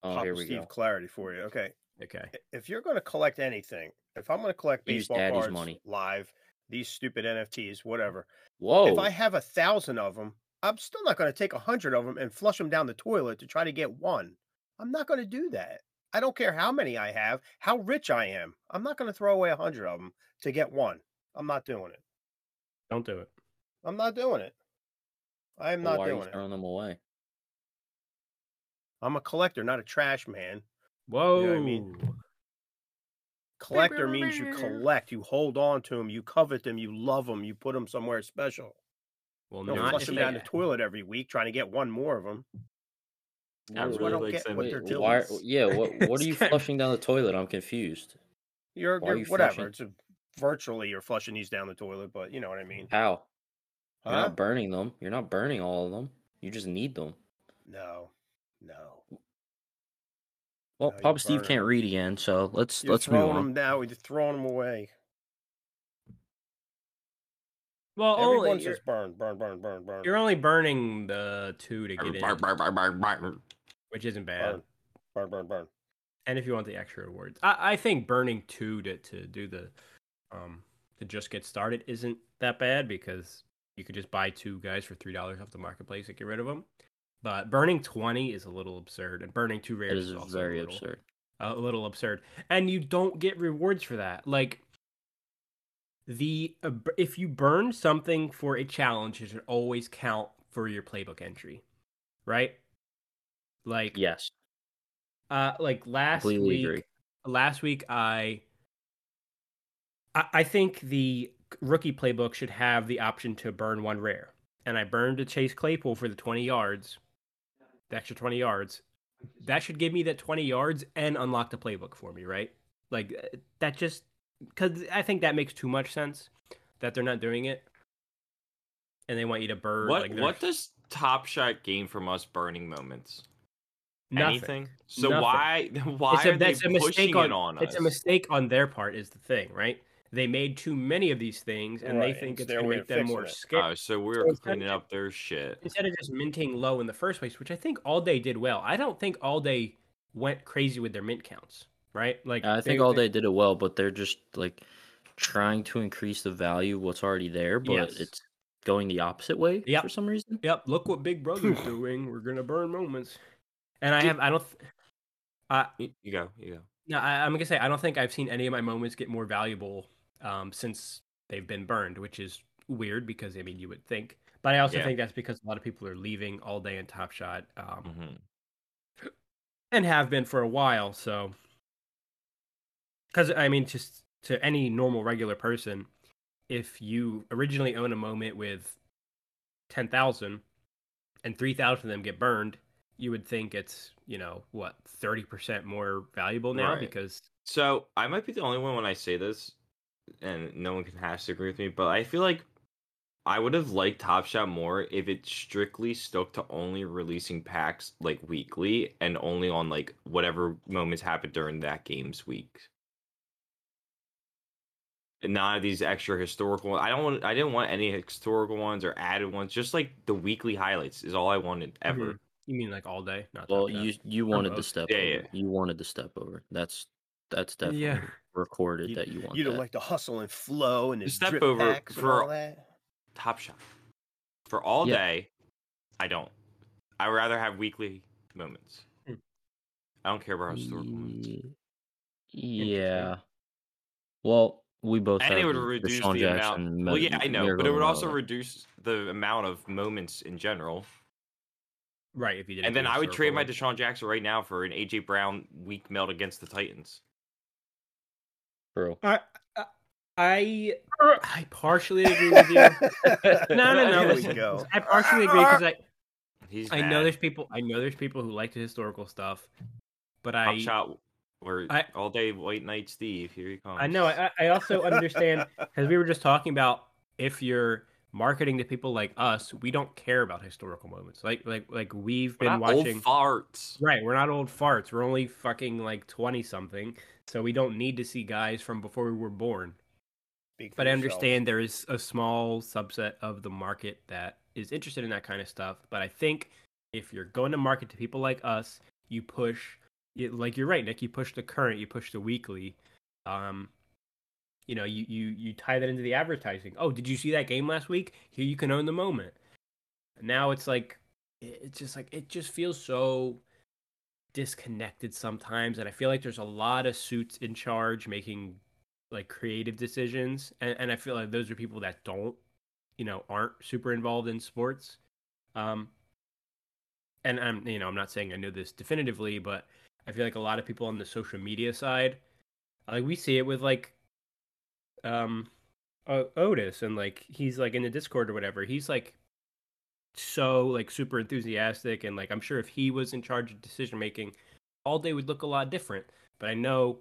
Oh, Papa here we Steve go. clarity for you. Okay. Okay, If you're going to collect anything, if I'm going to collect Use baseball daddy's cards money. live, these stupid NFTs, whatever. Whoa. If I have a thousand of them, I'm still not going to take a hundred of them and flush them down the toilet to try to get one. I'm not going to do that. I don't care how many I have, how rich I am. I'm not going to throw away a hundred of them to get one. I'm not doing it. Don't do it. I'm not doing it. I am Well, not why are doing you it. throwing them away? I'm a collector, not a trash man. Whoa. what I mean? Collector means you collect, you hold on to them, you covet them, you love them, you put them somewhere special. Well, You don't not flush them down the toilet every week trying to get one more of them. I That's really don't like get what Wait, they're doing. why? Yeah, what what are you [LAUGHS] flushing down the toilet? I'm confused. You're, Why are you're you whatever. flushing? It's a, virtually you're flushing these down the toilet, but you know what I mean. How? You're not burning them. You're not burning all of them. You just need them. No, no. Well, No, you're Papa Steve burning can't them. read again, so let's You're let's move on. them now. You're throwing them away. Well, only Everyone you're, says burn, burn, burn, burn, burn. you're only burning the two to get Bark, in, bark, bark, bark, bark. which isn't bad. burn, burn, burn, burn. And if you want the extra rewards, I, I think burning two to, to do the um to just get started isn't that bad because you could just buy two guys for three dollars off the marketplace and get rid of them. But burning twenty is a little absurd, and burning two rares is is also very a little, absurd. a little absurd. And you don't get rewards for that. Like the uh, if you burn something for a challenge, it should always count for your playbook entry, right? Like Yes, uh, like last completely week, agree. last week I, I I think the rookie playbook should have the option to burn one rare, and I burned a Chase Claypool for the twenty yards, the extra twenty yards. That should give me that twenty yards and unlock the playbook for me, right? Like uh, that just because I think that makes too much sense that they're not doing it, and they want you to burn. What like, what does Top Shot gain from us burning moments? nothing. Anything? So Nothing. why [LAUGHS] why it's are that's they a pushing mistake it on, on us? it's a mistake on their part is the thing right they made too many of these things and Right, they think it's it's going to make them more it. scared Oh, so we're So cleaning of up their shit. instead of just minting low in the first place which i think all day did well i don't think all day went crazy with their mint counts right like I think they- all they- they did it well, but they're just like trying to increase the value of what's already there, but Yes. it's going the opposite way Yep. for some reason. yep look what big brother's [SIGHS] doing we're going to burn moments and i have i don't th- uh, You, you go, you go. No, I, I'm gonna say I don't think I've seen any of my moments get more valuable um, since they've been burned, which is weird because I mean you would think, but I also Yeah. think that's because a lot of people are leaving all day in Top Shot um, hmm and have been for a while. So, because I mean, just to any normal regular person, if you originally own a moment with ten thousand and three thousand of them get burned, you would think it's you know what thirty percent more valuable now Right. because So I might be the only one when I say this, and no one can has to agree with me, but I feel like I would have liked Top Shot more if it strictly stuck to only releasing packs like weekly and only on like whatever moments happened during that game's week. And none of these extra historical. I don't want. I didn't want any historical ones or added ones. Just like the weekly highlights is all I wanted ever. Mhm. You mean like all day? Not Well, you you wanted the step Yeah, over. yeah. You wanted the step over. That's that's definitely Yeah. recorded You, that you want you don't that. like the hustle and flow and the, The step drip over packs and for- all that. Top Shot for all Yeah. day. I don't. I would rather have weekly moments. Hmm. I don't care about historical moments. Yeah. Well, we both And have it would the reduce DeSean the Jackson. amount. Well, yeah, I know, but it would also reduce the amount of moments in general. right. If you did, And then I would trade my DeSean Jackson right now for an AJ Brown weak melt against the Titans. Bro. I, I, I, I partially agree with you. [LAUGHS] No, no, no. Here we listen, go. I partially agree because I, He's I know there's people, I know there's people who like the historical stuff, but Top I, shot or I- all day white knight Steve. Here he comes. I know. I, I also understand because we were just talking about if you're marketing to people like us, we don't care about historical moments. Like, like, like we've We're been not old watching. farts. Right, we're not old farts. We're only fucking like twenty something, so we don't need to see guys from before we were born. Speak But I yourself. understand there is a small subset of the market that is interested in that kind of stuff. But I think if you're going to market to people like us, you push, like you're right, Nick. You push the current, you push the weekly. Um, you know, you you you tie that into the advertising. Oh, did you see that game last week? Here you can own the moment. Now it's like it's just like it just feels so disconnected sometimes and i feel like there's a lot of suits in charge making like creative decisions and, and i feel like those are people that don't you know aren't super involved in sports Um, and I'm you know I'm not saying I know this definitively, but I feel like a lot of people on the social media side, like we see it with like, um, Otis and like he's like in the Discord or whatever. He's like so like super enthusiastic and like I'm sure if he was in charge of decision making, all day would look a lot different. But I know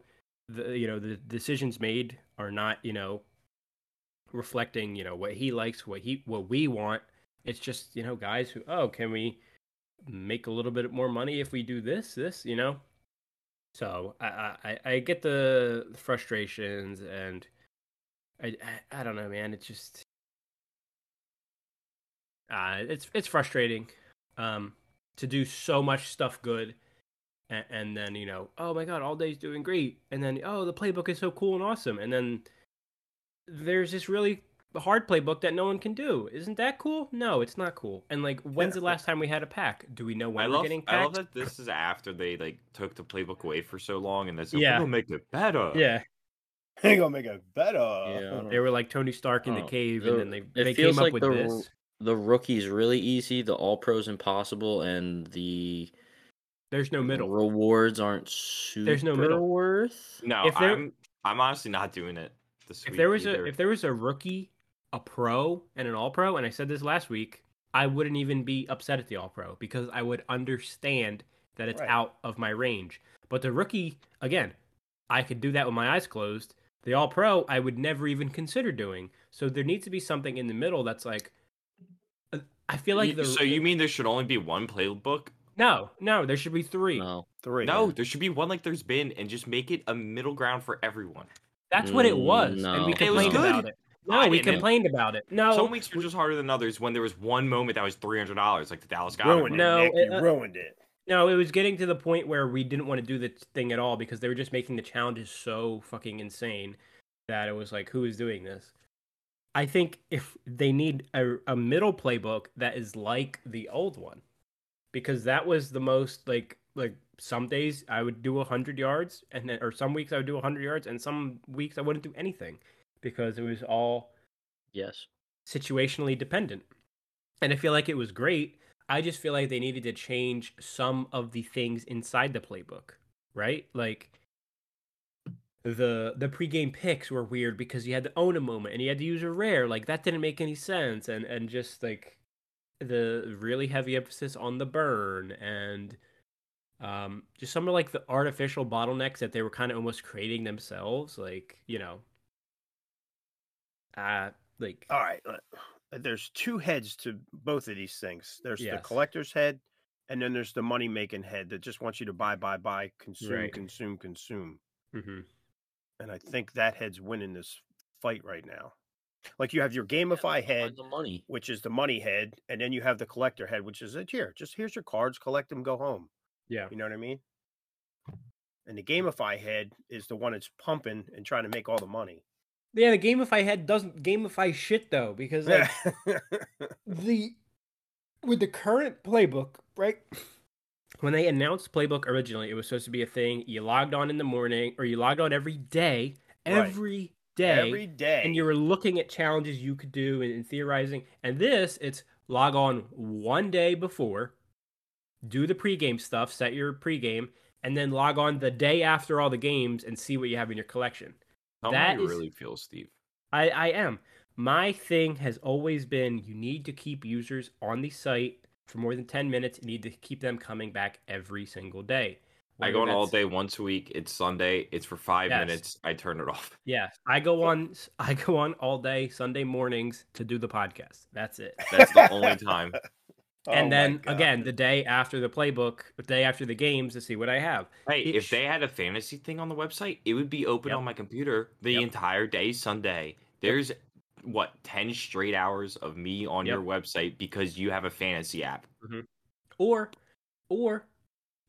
the you know the decisions made are not you know reflecting you know what he likes, what he what we want. It's just you know guys who oh can we make a little bit more money if we do this this you know. So I I, I get the frustrations and I, I I don't know man it's just uh, it's it's frustrating um, to do so much stuff good, and, and, then you know, oh my god, all day's doing great, and then oh the playbook is so cool and awesome, and then there's this really hard playbook that no one can do. Isn't that cool? No, it's not cool. And like, when's the last time we had a pack? Do we know when I we're love, getting I packs? love that this is after they like took the playbook away for so long, and they said Yeah. we'll make it better. Yeah, Ain't gonna make it better. Yeah, they were like Tony Stark in the Oh, cave, the- and then they they feels came up like with the this. The rookie's really easy, the all pros impossible, and the There's no middle. rewards aren't super There's no middle. worth. No, If there- I'm I'm honestly not doing it this if there was either. a if there was a rookie, a pro, and an all pro, and I said this last week, I wouldn't even be upset at the all pro because I would understand that it's Right. out of my range. But the rookie, again, I could do that with my eyes closed. The all pro, I would never even consider doing. So there needs to be something in the middle that's like, I feel like the so you mean there should only be one playbook? no no there should be three. No, Three. No, there should be one like there's been, and just make it a middle ground for everyone. That's what it Mm, was, and we no. It was complained good. about it. No, I we didn't. complained about it. No, Some weeks were just harder than others. When there was one moment that was three hundred dollars, like the Dallas Goddard. ruined one. it. No, uh, ruined it. No, it was getting to the point where we didn't want to do the thing at all because they were just making the challenges so fucking insane that it was like, who is doing this? I think if they need a, a middle playbook that is like the old one, because that was the most like like some days I would do hundred yards and then or some weeks I would do hundred yards and some weeks I wouldn't do anything because it was all yes, situationally dependent. And I feel like it was great. I just feel like they needed to change some of the things inside the playbook, right? Like the the pregame picks were weird because you had to own a moment and you had to use a rare. Like that didn't make any sense. And and just like the really heavy emphasis on the burn and um just some of like the artificial bottlenecks that they were kind of almost creating themselves. Like, you know. Uh like All right. There's two heads to both of these things. There's the collector's head, and then there's the money making head that just wants you to buy, buy, buy, consume, Right. consume, consume. mhm. And I think that head's winning this fight right now. Like you have your gamify head, the money. which is the money head, and then you have the collector head, which is it here. Just here's your cards, collect them, go home. Yeah. You know what I mean? And the gamify head is the one that's pumping and trying to make all the money. Yeah, the gamify head doesn't gamify shit though, because like the with the current playbook, right? When they announced playbook originally, it was supposed to be a thing you logged on in the morning or you logged on every day, Right. every day, Every day. and you were looking at challenges you could do and, and theorizing. And this, it's log on one day before, do the pregame stuff, set your pregame, and then log on the day after all the games and see what you have in your collection. Tell that me how you is- really feel, Steve. I, I am. My thing has always been you need to keep users on the site for more than 10 minutes. You need to keep them coming back every single day. I go on all day once a week. It's Sunday. It's for five Yes. minutes. I turn it [LAUGHS] off. Yeah, I go on I go on all day Sunday mornings to do the podcast. That's it. That's the only [LAUGHS] time. Oh and my then again, the day after the playbook, the day after the games to see what I have. Hey, It if sh- they had a fantasy thing on the website, it would be open Yep. on my computer the Yep. entire day Sunday. There's what, 10 straight hours of me on Yep. your website because you have a fantasy app. Mm-hmm. Or or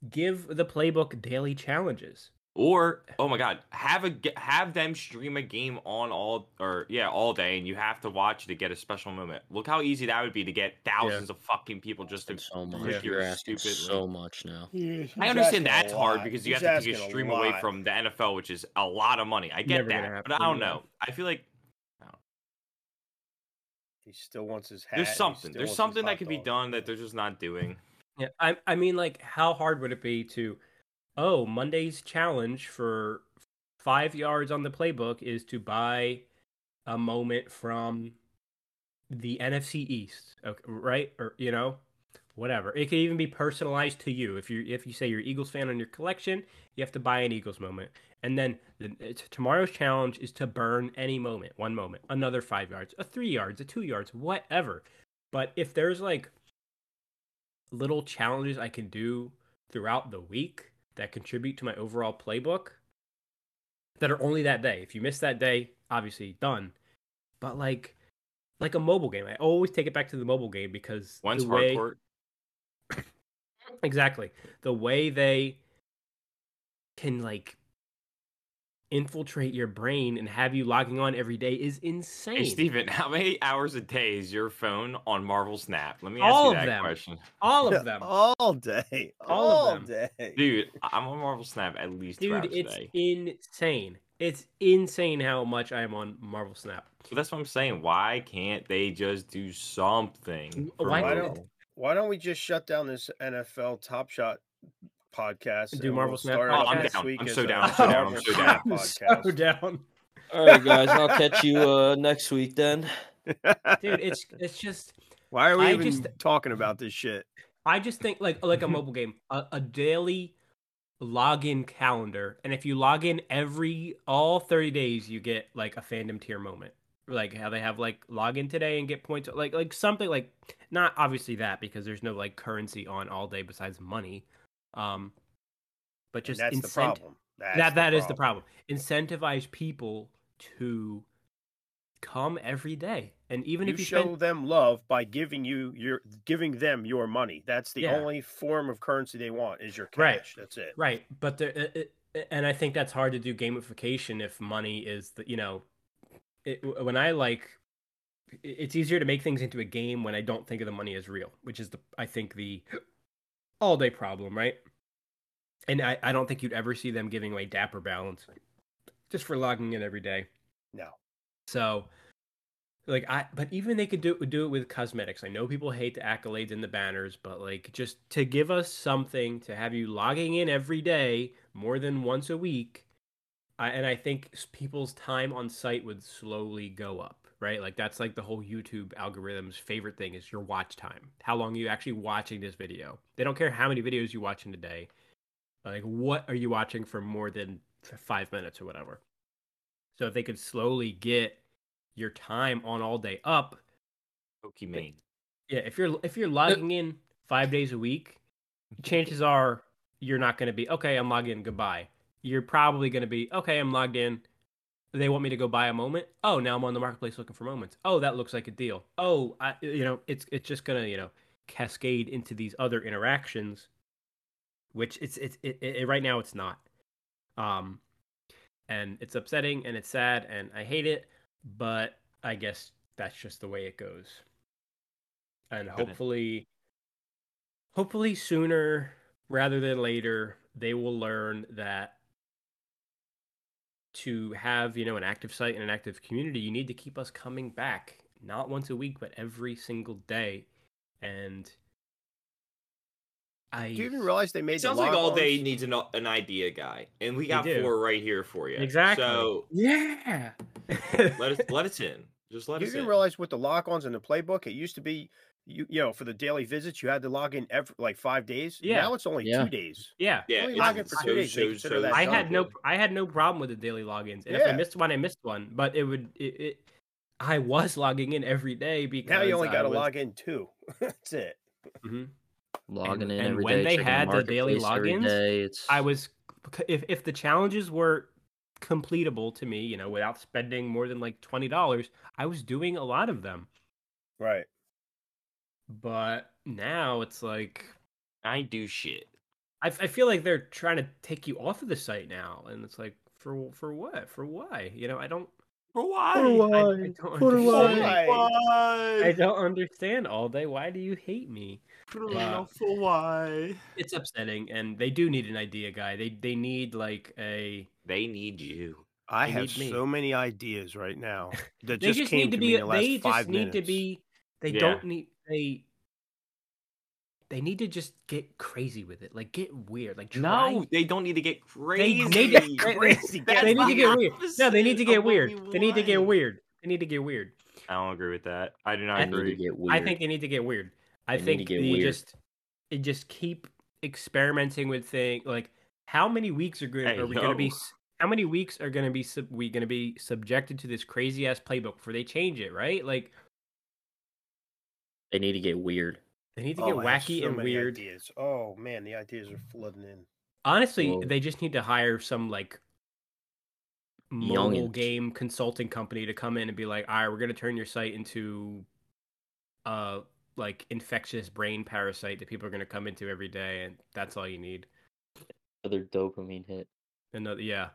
give the playbook daily challenges. Or oh my god, have a have them stream a game on all or yeah, all day and you have to watch to get a special moment. Look how easy that would be to get thousands of fucking people just to It's so much. click You're your asking stupid so link. much now. I understand that's hard because you have to take a stream away from. from the NFL, which is a lot of money. I get Never that, but I don't know. I feel like He still wants his hat. There's something. There's something that hot could be done that they're just not doing. Yeah, I I mean like how hard would it be to oh, Monday's challenge for 5 yards on the playbook is to buy a moment from the NFC East, okay, right? Or you know, whatever. It could even be personalized to you. If you if you say you're an Eagles fan on your collection, you have to buy an Eagles moment. And then the, it's- tomorrow's challenge is to burn any moment, one moment, another 5 yards, a 3 yards, a 2 yards, whatever. But if there's like little challenges I can do throughout the week that contribute to my overall playbook that are only that day. If you miss that day, obviously done. But like like a mobile game, I always take it back to the mobile game because once way hardcore. Exactly the way they can like infiltrate your brain and have you logging on every day is insane. Hey Steven, [LAUGHS] how many hours a day is your phone on Marvel Snap? Let me ask All you of that them. question. All of them. all day, All of all them. day. Dude, I'm on Marvel Snap at least two Dude, hours it's a day. insane. It's insane how much I am on Marvel Snap. So that's what I'm saying. Why can't they just do something? for Why Why don't Why don't we just shut down this NFL Top Shot podcast Do Marvel we'll Snap Oh, I'm next down. week I'm so down. I'm so down. I'm Marvel [LAUGHS] so Snap down. so down. All right, guys. I'll [LAUGHS] catch you uh, next week then. Dude, it's it's just Why are we I even just- talking about this shit? I just think like like a [LAUGHS] mobile game, a, a daily login calendar, and if you log in every all thirty days, you get like a fandom tier moment. Like how they have like log in today and get points, like like something like not obviously that because there's no like currency on all day besides money, um, but And just that's the problem. That's that that is the problem. Incentivize people to come every day, and even you if you show spend them love by giving you your giving them your money. That's the Yeah. only form of currency they want is your cash. Right. That's it. Right, but there, it, it, and I think that's hard to do gamification if money is the you know, it, when I like, it's easier to make things into a game when I don't think of the money as real, which is the I think the [GASPS] all day problem, right? And I, I don't think you'd ever see them giving away Dapper Balance just for logging in every day. No. So, like I, but even they could do do it with cosmetics. I know people hate the accolades and the banners, but like just to give us something to have you logging in every day more than once a week, I, and I think people's time on site would slowly go up. Right, like that's like the whole YouTube algorithm's favorite thing is your watch time. How long are you actually watching this video? They don't care how many videos you watch in a day. Like, what are you watching for more than five minutes or whatever? So if they could slowly get your time on all day up, Pokemon. yeah, if you're if you're uh, logging in five days a week, [LAUGHS] chances are you're not going to be okay. I'm logging in. Goodbye. You're probably going to be okay. I'm logged in. They want me to go buy a moment. Oh, now I'm on the marketplace looking for moments. Oh, that looks like a deal. Oh, I, you know, it's it's just gonna you know cascade into these other interactions, which it's it's it, it, right now it's not. Um, and it's upsetting and it's sad and I hate it, but I guess that's just the way it goes. And hopefully hopefully sooner rather than later they will learn that to have, you know, an active site and an active community, you need to keep us coming back not once a week but every single day. And I Do you even realize they made It sounds the like all day log-ons? needs an, an idea guy, and we got four right here for you. Exactly. So Yeah. [LAUGHS] let us let us in. Just let You us didn't in. realize with the lock-ons in the playbook, it used to be you you know for the daily visits you had to log in every like five days. Yeah. Now it's only Yeah. two days. yeah. yeah, only log in for two so, days, so, so I had no. I had no problem with the daily logins. And if I missed one, I missed one. But it would it, it I was logging in every day because Now you only got to was- log in two. [LAUGHS] That's it. Mhm. Logging And- in and every when day, they had the daily logins, day, I was if if the challenges were completable to me, you know, without spending more than like twenty dollars, I was doing a lot of them. Right. But now it's like I do shit. I, I feel like they're trying to take you off of the site now, and it's like for for what? For why? You know, I don't. For why? I, I don't For understand. why? I don't understand all day. Why do you hate me? know uh, for why. It's upsetting, and they do need an idea guy. They they need like a They need you. I They have need so many ideas right now [LAUGHS] that They just, just came need to me be. in the last They just five need minutes. to be. They Yeah. don't need. They. They need to just get crazy with it. Like get weird. Like try. No, they don't need to get They crazy. need to get Crazy, They need to get weird. No, they need to get weird. They need to get weird. They need to get weird. I don't agree with that. I do not I need agree. to get weird. I think they need to get weird. I They think they weird. just they just keep experimenting with things. Like how many weeks are going Hey, are we going to be? How many weeks are going to be sub, we going to be subjected to this crazy ass playbook before they change it? Right? Like They need to get weird. they need to Oh, get I have wacky so and weird. Ideas. Oh man, the ideas are flooding in. Honestly, Whoa. they just need to hire some like mobile game consulting company to come in and be like, all right, we're gonna turn your site into uh like infectious brain parasite that people are gonna come into every day, and that's all you need. Another dopamine hit. Another, yeah.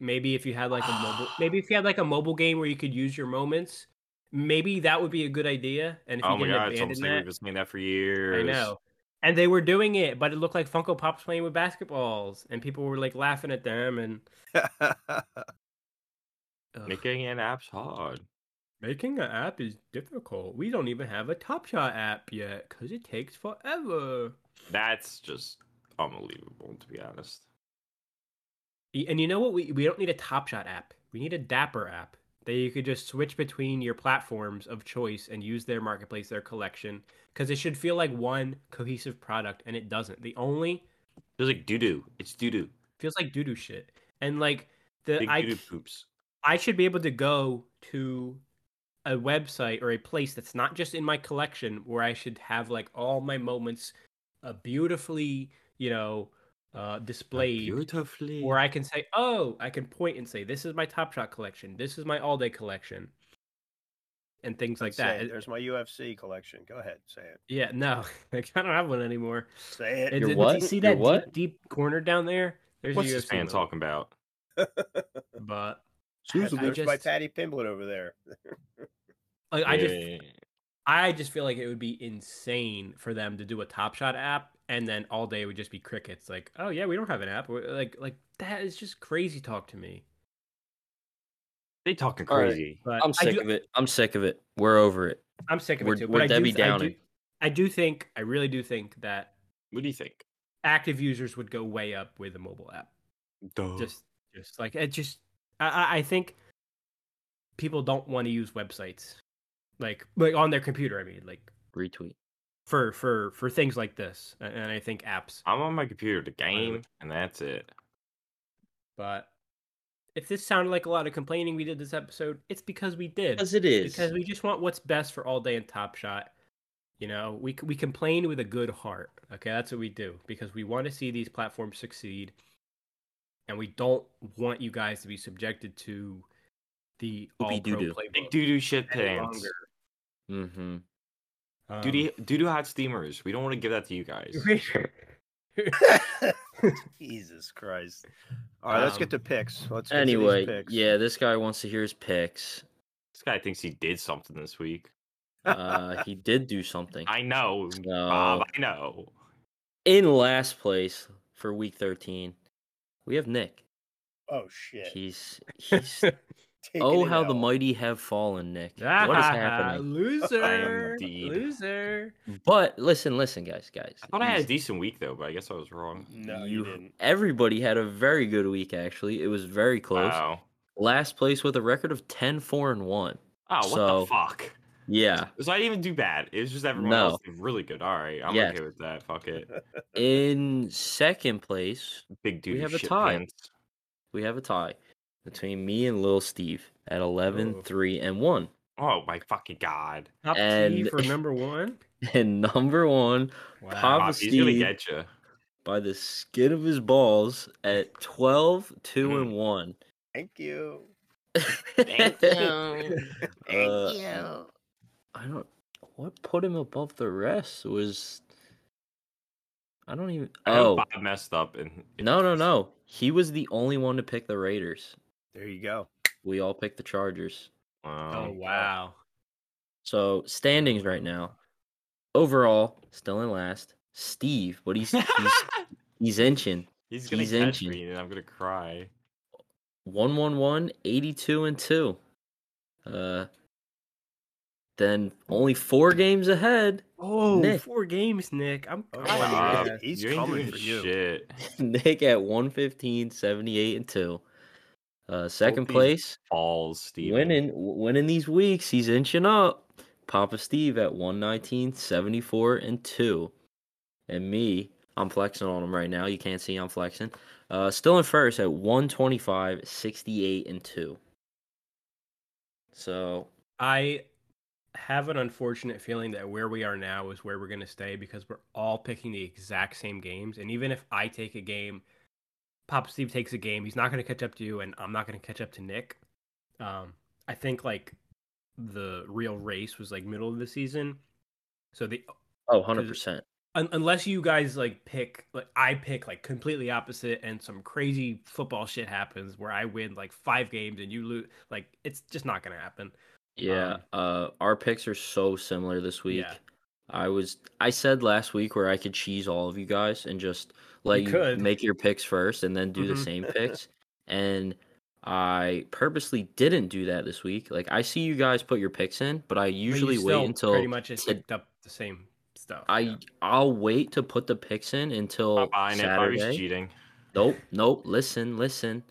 Maybe if you had like a mobile, [GASPS] maybe if you had like a mobile game where you could use your moments, maybe that would be a good idea. And if Oh you my didn't god, it's almost like we've that, been saying that for years. I know. And they were doing it, but it looked like Funko Pops playing with basketballs, and people were like laughing at them. And. [LAUGHS] Making an app's hard. making an app is difficult. We don't even have a Top Shot app yet because it takes forever. That's just unbelievable, to be honest. And you know what? We we don't need a Top Shot app. We need a Dapper app that you could just switch between your platforms of choice and use their marketplace, their collection, because it should feel like one cohesive product, and it doesn't. The only Feels like doo doo. It's doo doo. feels like doo doo shit, and like the Big I poops. I should be able to go to a website or a place that's not just in my collection where I should have like all my moments uh, beautifully, you know, uh, displayed. Beautifully. Where I can say, oh, I can point and say, this is my Top Shot collection, this is my All Day collection, and things like Let's say that. it. It- There's my UFC collection. Go ahead, say it. yeah, no, [LAUGHS] I don't have one anymore. Say it. And did- You see that what? Deep, deep corner down there? There's What's a this UFC man talking about? [LAUGHS] But There's I my Paddy Pimblett over there. like, I just I just feel like it would be insane for them to do a Top Shot app and then all day would just be crickets. Like, oh yeah, we don't have an app. Like, like that is just crazy talk to me. They talking All right. crazy. But I'm sick do, of it. I'm sick of it. We're over it. I'm sick of We're- it too. we're but I do, Debbie I do, Downing. I do think, I really do think that What do you think? active users would go way up with a mobile app. Duh. Just, just like it. Just, I, I- I think people don't want to use websites, like, like on their computer. I mean, like Retweet. For for for things like this. And and I think apps I'm on my computer to game, and that's it. But if this sounded like a lot of complaining we did this episode, it's because we did. Because it is. Because we just want what's best for all day and Top Shot. You know, we we complain with a good heart. Okay, that's what we do because we want to see these platforms succeed, and we don't want you guys to be subjected to the all pro Whoopie-doo-doo. Big playbook. doo doo shit any pants. mm-hmm. Um, Doo doo doo hot steamers. We don't want to give that to you guys. [LAUGHS] [LAUGHS] Jesus Christ. All right, let's get Um, to picks. Let's get to Anyway, these picks. yeah, this guy wants to hear his picks. This guy thinks he did something this week. Uh, he did do something. I know, So- Bob. I know. In last place for week 13, we have Nick. Oh shit. He's [LAUGHS] he's Taking oh it how the mighty have fallen, Nick. [LAUGHS] Ah, what is happening? Loser. [LAUGHS] indeed. Loser. But listen, listen, guys, guys. I thought I had a decent week though, but I guess I was wrong. No, you, you- didn't. Everybody had a very good week. Actually, it was very close. Wow. Last place with a record of 10, 4, and one. Oh, what So- the fuck? Yeah. So I didn't even do bad. It was just everyone No. else did really good. All right, I'm Yes. okay with that. Fuck it. In second place, Big dude. We have a tie. pants. we have a tie between me and Lil Steve at 11, Oh. 3, and 1. Oh my fucking god. Top T for [LAUGHS] number one. And number one, Wow. Papa Bob, he's gonna Steve. get you. by the skin of his balls at 12, 2, Mm. and 1. Thank you. [LAUGHS] Thank you. Thank Uh, you. I don't. What put him above the rest was. I don't even. I Oh Bob messed up and no no no! He was the only one to pick the Raiders. There you go. We all picked the Chargers. Oh Wow. wow. So standings right now, overall still in last. Steve, but he's he's [LAUGHS] he's inching. he's gonna he's catch inching. me and I'm gonna cry. 111, 82 and 2. Uh then only 4 games ahead. Oh, Nick. four games, Nick. I'm Oh, wow. He's You ain't coming doing for you. Shit. [LAUGHS] Nick at 115, 78 and 2. Uh second Hope place Falls, Steven. winning winning these weeks. He's inching up. Papa Steve at 119, 74 and 2. And me, I'm flexing on him right now. You can't see I'm flexing. Uh still in first at 125, 68 and 2. So, I have an unfortunate feeling that where we are now is where we're going to stay because we're all picking the exact same games. And even if I take a game, Papa Steve takes a game, he's not going to catch up to you, and I'm not going to catch up to Nick. Um, I think like the real race was like middle of the season. So the oh, 100%. un- unless you guys like pick like I pick like completely opposite and some crazy football shit happens where I win like five games and you lose like it's just not gonna happen. Yeah, Um, uh our picks are so similar this week. Yeah. I was I said last week where I could cheese all of you guys and just let You you, make your picks first and then do the Mhm. same [LAUGHS] picks. And I purposely didn't do that this week. Like I see you guys put your picks in, but I But you usually wait until pretty much it's picked up the same stuff. I yeah. I'll wait to put the picks in until Stop buying it. Bobby's Saturday. cheating. Nope, nope. Listen, listen.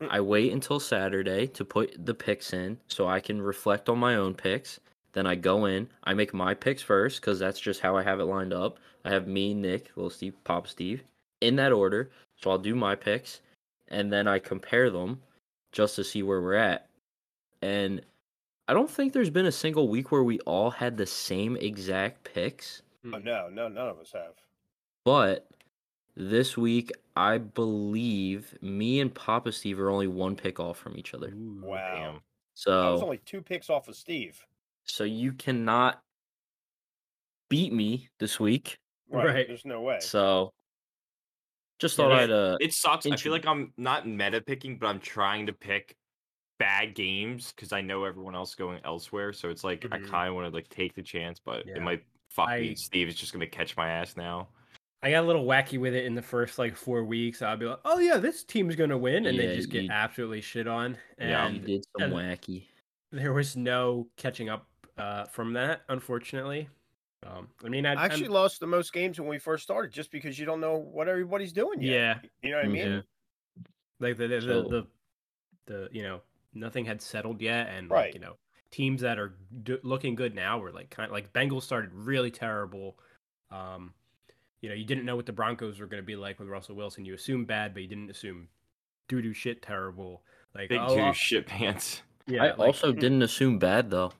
Mm. I wait until Saturday to put the picks in so I can reflect on my own picks. Then I go in, I make my picks first because that's just how I have it lined up. I have me, Nick, little Steve, Pop Steve, in that order. So I'll do my picks and then I compare them just to see where we're at. And I don't think there's been a single week where we all had the same exact picks. Oh, no, no, none of us have. But this week, I believe me and Papa Steve are only one pick off from each other. Wow. Damn. I was only two picks off of Steve. So you cannot beat me this week. Right. Right. There's no way. So, just Yeah, thought yeah, I'd uh, It sucks. I feel like I'm not meta picking, but I'm trying to pick bad games because I know everyone else is going elsewhere. So it's like I Mhm. kind of want to like take the chance, but Yeah. it might fuck I- me. Steve is just gonna catch my ass now. I got a little wacky with it in the first like four weeks. I'll be like, "Oh yeah, this team's gonna win," and Yeah, they just get you- absolutely shit on. Yeah. And you did some and- wacky. there was no catching up uh, from that, unfortunately. Um, I mean, I, I actually I'm- lost the most games when we first started just because you don't know what everybody's doing yet. yeah, You know what I mean? Mhm. like the the, So- the the the you know nothing had settled yet, and Right. like you know teams that are d- looking good now were like kind of like Bengals started really terrible. Um, you know, you didn't know what the Broncos were going to be like with Russell Wilson. You assumed bad, but you didn't assume doo doo shit terrible. Like Big oh, two uh, shit pants. yeah, I like- also didn't assume bad though.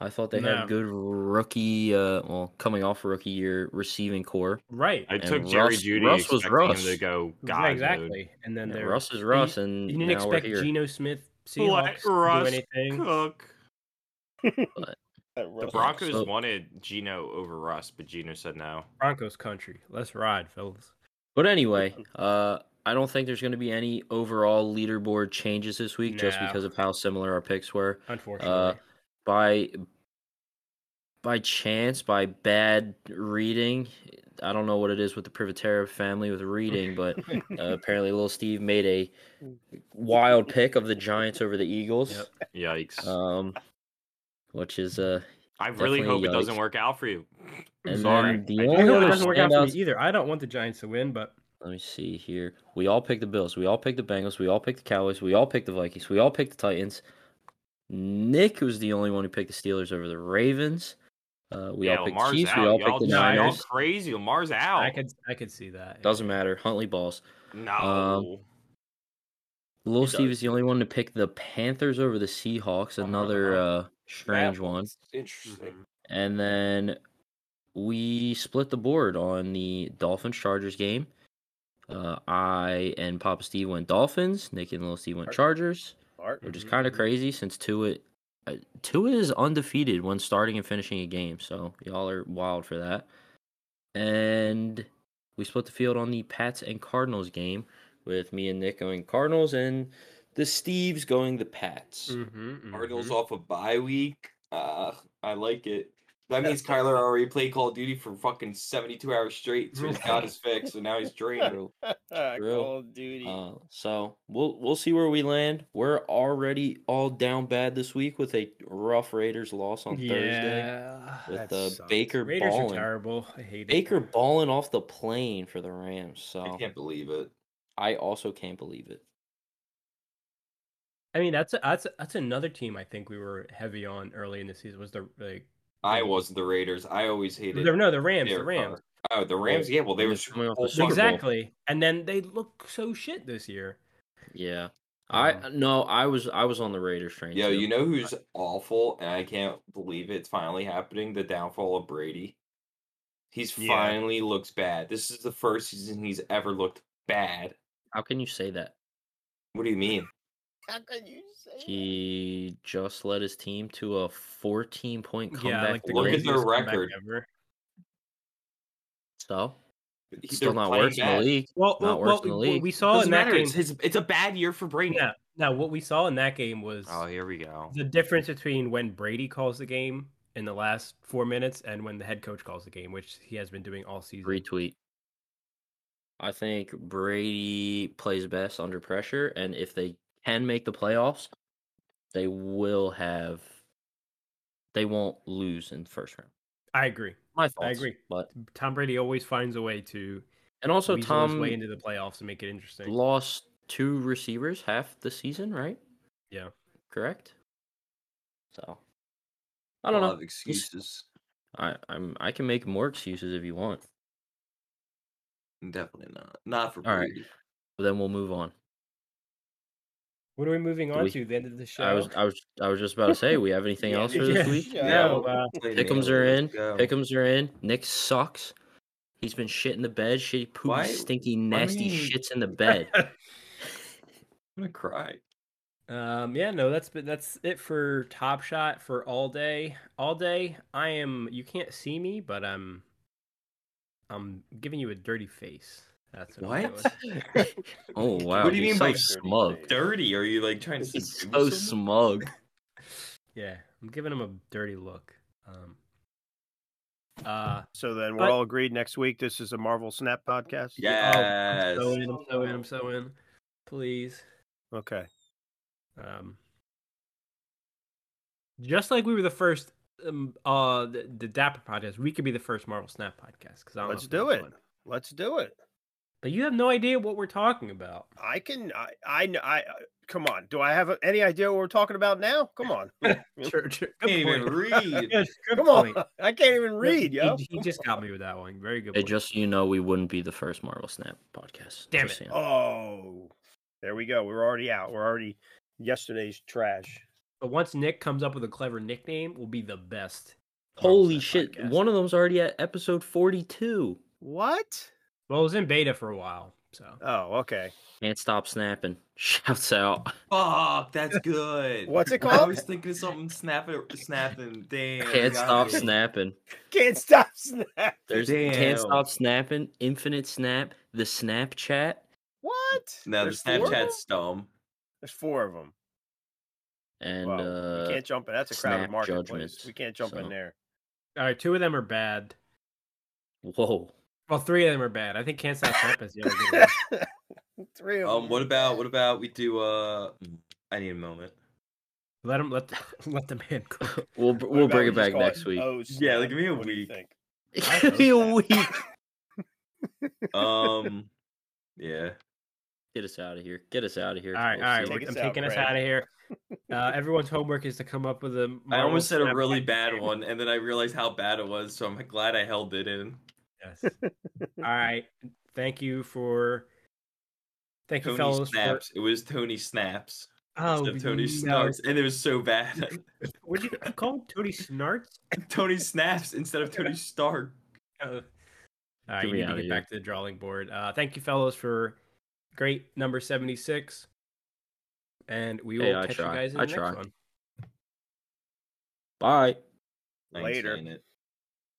I thought they No. had good rookie, uh, well, coming off rookie year receiving core. right. I And took Jerry Russ- Jeudy Russ was expecting him Russ. to go Right, God exactly. And then Yeah, there, Russ is you- Russ, and You didn't now we're expect here. Geno Smith Seahawks to Russ do anything. Cook. That [LAUGHS] The Broncos so- wanted Geno over Russ, but Geno said no. Broncos country. Let's ride, fellas. But anyway, uh, I don't think there's going to be any overall leaderboard changes this week, just because of how similar our picks were. Unfortunately. By by chance, by bad reading, I don't know what it is with the Privatera family with reading, but uh, [LAUGHS] apparently, little Steve made a wild pick of the Giants over the Eagles, Yep. Yikes. um, which is uh, I really definitely hope it doesn't work out for you. and Sorry. then the I I only hope it doesn't work out for standouts- me either. I don't want the Giants to win, but Let me see here. We all picked the Bills. We all picked the Bengals. We all picked the Cowboys. We all picked the Vikings. We all picked the Titans. Nick was the only one who picked the Steelers over the Ravens. Uh, we yeah, all picked Lamar's the Chiefs. out. We all y'all, picked the y'all Niners. crazy. Lamar's out. I could I could see that. Doesn't matter. Huntley balls. No. Little He Steve does. is the only one to pick the Panthers over the Seahawks. Another uh, strange That one. Interesting. And then we split the board on the Dolphins Chargers game. Uh, I and Papa Steve went Dolphins. Nick and Little Steve went Alright. Chargers. Art. which is Mhm, kind of mhm. crazy since Tua, uh, Tua is undefeated when starting and finishing a game. So y'all are wild for that. And we split the field on the Pats and Cardinals game with me and Nick going Cardinals and the Steves going the Pats. Mm-hmm, Cardinals off a bye week. Uh, I like it. That means Kyler already played Call of Duty for fucking 72 hours straight, so he's got his fix, so now he's drained. [LAUGHS] Call of Duty. Uh, so we'll we'll see where we land. We're already all down bad this week with a rough Raiders loss on Thursday yeah. with That uh, sucks. Baker Raiders are terrible. I hate it. Baker balling off the plane for the Rams. So I can't believe it. I also can't believe it. I mean, that's a, that's a, that's another team I think we were heavy on early in the season. Was the like I wasn't the Raiders. I always hated. the, no the Rams their the Rams car. Oh, the Rams. Yeah, well, they were coming off the full Super Bowl. exactly, and then they look so shit this year. Yeah. I Um, no, I was I was on the Raiders train. Yeah, too. you know who's awful, and I can't believe it's finally happening. The downfall of Brady. He's Yeah. finally looks bad. This is the first season he's ever looked bad. How can you say that? What do you mean? How can you say that? He just led his team to a 14 point comeback. yeah, like Look at win. their record. ever. So He's still not worse in the league. Well, Not well, worse in the league. we saw Doesn't in that matter. game. It's his. It's a bad year for Brady. Yeah. Now, what we saw in that game was Oh, here we go. the difference between when Brady calls the game in the last four minutes and when the head coach calls the game, which he has been doing all season. Retweet. I think Brady plays best under pressure, and if they can make the playoffs, they will have. They won't lose in the first round. I agree. My thoughts. I agree. But Tom Brady always finds a way to and also weasel his Tom way into the playoffs and make it interesting. lost two receivers half the season, right? Yeah. Correct. So I don't A lot know. of excuses. I I'm I can make more excuses if you want. Definitely not. Not for All right. Brady. But then we'll move on. What are we moving on we- to? The end of the show. I was I was I was just about to say, we have anything Yeah, else for yeah, this week? yeah. No, uh, Play Pick'ems Nail are in. let's are in. Nick sucks. He's been shit in the bed, shitty, poopy, Why- stinky, I nasty mean- shits in the [LAUGHS] bed. I'm gonna cry. Um, yeah, no, that's but that's it for Top Shot for all day. All day, I am. You can't see me, but I'm. I'm giving you a dirty face. That's what. What? [LAUGHS] oh [LAUGHS] wow, What do you he's mean so by smug. Dirty? Are you like trying to He's seduce so someone? smug. [LAUGHS] Yeah, I'm giving him a dirty look. Um. Uh. So then we're But- all agreed next week. This is a Marvel Snap podcast. oh, Yes. I'm so in. I'm so in. I'm so in. Please. Okay. Um. Just like we were the first. Um. Uh. The, the Dapper podcast. We could be the first Marvel Snap podcast because Let's do it. Let's do it. But you have no idea what we're talking about. I can. I. I. I. uh, Come on. Do I have any idea what we're talking about now? Come on. [LAUGHS] Sure, sure. Can't even read. [LAUGHS] Good, good Come on. point. I can't even read, He- yo. He, just got me with that one. Very good. Hey, point. just so you know, we wouldn't be the first Marvel Snap podcast. Damn Just it. saying. Oh, there we go. We're already out. We're already yesterday's trash. But once Nick comes up with a clever nickname, we'll be the best. Holy shit! podcast. One of them's already at episode forty-two. What? Well, it was in beta for a while, so Oh, okay. Can't stop snapping. [LAUGHS] Shouts out. Fuck, that's good. What's it called? [LAUGHS] I was thinking of something snapping, snapping. Damn. Can't stop me. snapping. Can't stop snap. There's Damn. can't stop snapping. Infinite snap. The Snapchat. What? No, the There's four of? Snapchat's dumb. There's four of them. And Well, uh, we can't jump in. That's a crowded Snap marketplace. Judgments, We can't jump in there. all right. Two of them are bad. whoa. Well, three of them are bad. I think Can't Stop Snap is the other good one. [LAUGHS] Three of Um, them. what about what about we do? Uh, I need a moment. Let him let the, [LAUGHS] let the man cook. [LAUGHS] We'll What we'll bring we it back call next week. Oh, Yeah, like, give me a What do you week. think? Give me a week. Um, yeah. Get us out of here. Get us out of here. All right, all We'll right. Take I'm us out, taking us Brad. out of here. Uh, everyone's homework is to come up with a. I Marvel almost said a really bad name. one, and then I realized how bad it was. So I'm glad I held it in. Yes. All right. Thank you for. Thank you, Tony fellows. For... Snaps. It was Tony Snaps. Oh, instead of Tony no. Snarks, and it was so bad. What did you call him? Tony Snarts? [LAUGHS] Tony Snaps instead of Tony Stark. Uh, all right, Get you need to get back to the drawing board. Uh, thank you, fellows, for great number 76. And we will Hey, catch try. you guys in I the try. next one. Bye. I Later. saying it.